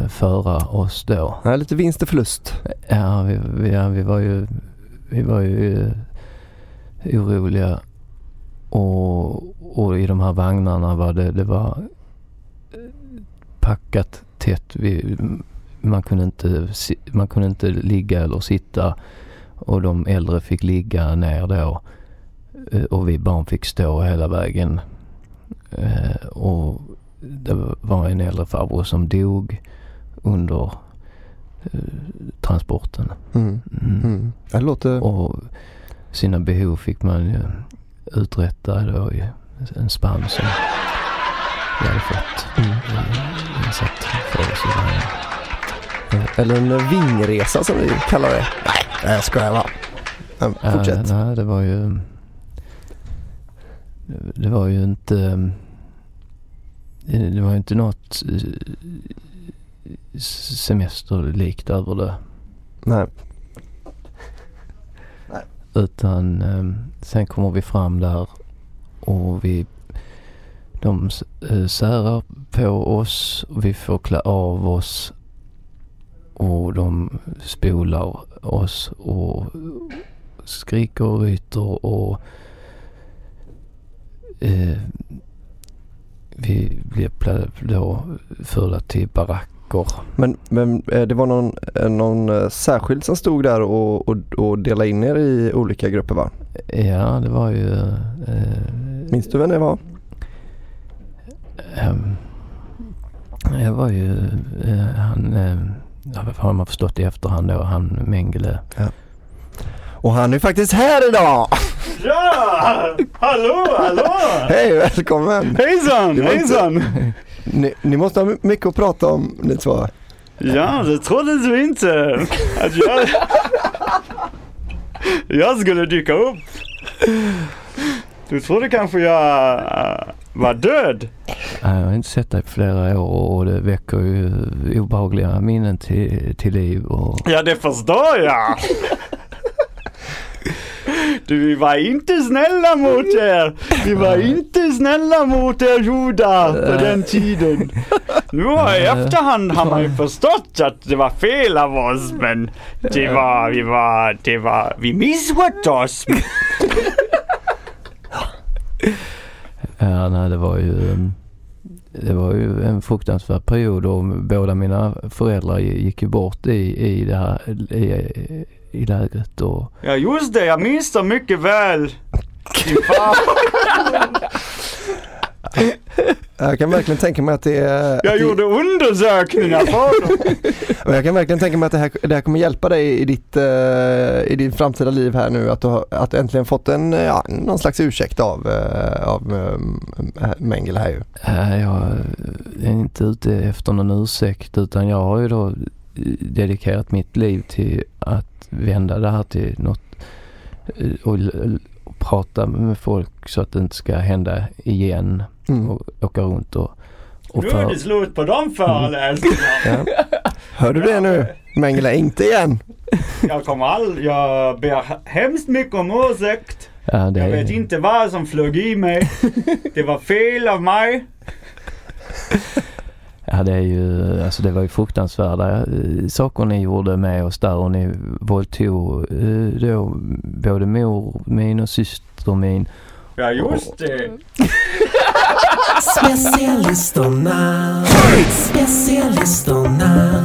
föra oss då. Nej, lite vinst och förlust. Ja, vi, vi, ja, vi var ju, vi var ju oroliga och, och i de här vagnarna var det, det var eh, packat tätt. Vi, man, kunde inte, man kunde inte ligga eller sitta och de äldre fick ligga ner då Eh, och vi barn fick stå hela vägen. Eh, Och det var en äldre farbror som dog under transporten. Mm. Mm. Mm. Det låter... Och sina behov fick man ju uträtta då i en spann som vi hade fått Mm. insatt för oss. Eller en vingresa som vi kallar det. Nej, jag skojar bara. Ja, Fortsätt. Eh, nej, det var ju... Det var ju inte... Det, det var ju inte något eh, semesterlikt över det. Nej. Utan eh, sen kommer vi fram där och vi de eh, särar på oss och vi får klä av oss och de spolar oss och skriker och ryter och eh, vi blir då förda till baracker. Men, men eh, det var någon, eh, någon eh, särskild som stod där och, och, och delade in er i olika grupper va? Ja, det var ju... Eh, Minns du vem det var? Ehm, jag var ju eh, han, eh, ja, har man förstått i efterhand då, han Mengele. Och han är faktiskt här idag! Ja! Hallå, hallå! Hej, välkommen! Hejsan, var inte- hejsan! Ni, ni måste ha mycket att prata om ni två. Ja, det trodde du inte att jag... Jag skulle dyka upp. Du trodde kanske jag äh, var död? Nej, Jag har inte sett dig på flera år och det väcker ju obehagliga minnen till, till liv. Och, Ja, det förstår jag. Du, vi var inte snälla mot er. Vi var inte snälla mot er judar på den tiden. Nu i efterhand har man ju förstått att det var fel av oss, men det var, vi var, det var, vi misskötte oss. Ja, nej, det var ju det var ju en fruktansvärd period och båda mina föräldrar gick ju bort i, i det här i, i lägret och Ja just det, jag minns det mycket väl. Jag kan verkligen tänka mig att det är... Jag att det, gjorde undersökningar för dem. jag kan verkligen tänka mig att det här, det här kommer hjälpa dig i ditt, eh, i ditt framtida liv här nu. Att du har att du äntligen fått en, ja, någon slags ursäkt av, eh, av eh, Mengele här ju. Nej, jag är inte ute efter någon ursäkt utan jag har ju då dedikerat mitt liv till att vända det här till något eh, och, prata med folk så att det inte ska hända igen Mm. och åka runt och, och Nu är det slut på de föreläsningarna. Ja. Hör du det nu? Mengele, inte igen! Jag kommer all, jag ber hemskt mycket om ursäkt. Ja, det Jag vet inte vad som flög i mig. Det var fel av mig. Ja det är ju, alltså det var ju fruktansvärda eh, saker ni gjorde med oss där och ni våldtog eh, då både mor min och syster min. Ja just det. Specialisterna, specialisterna.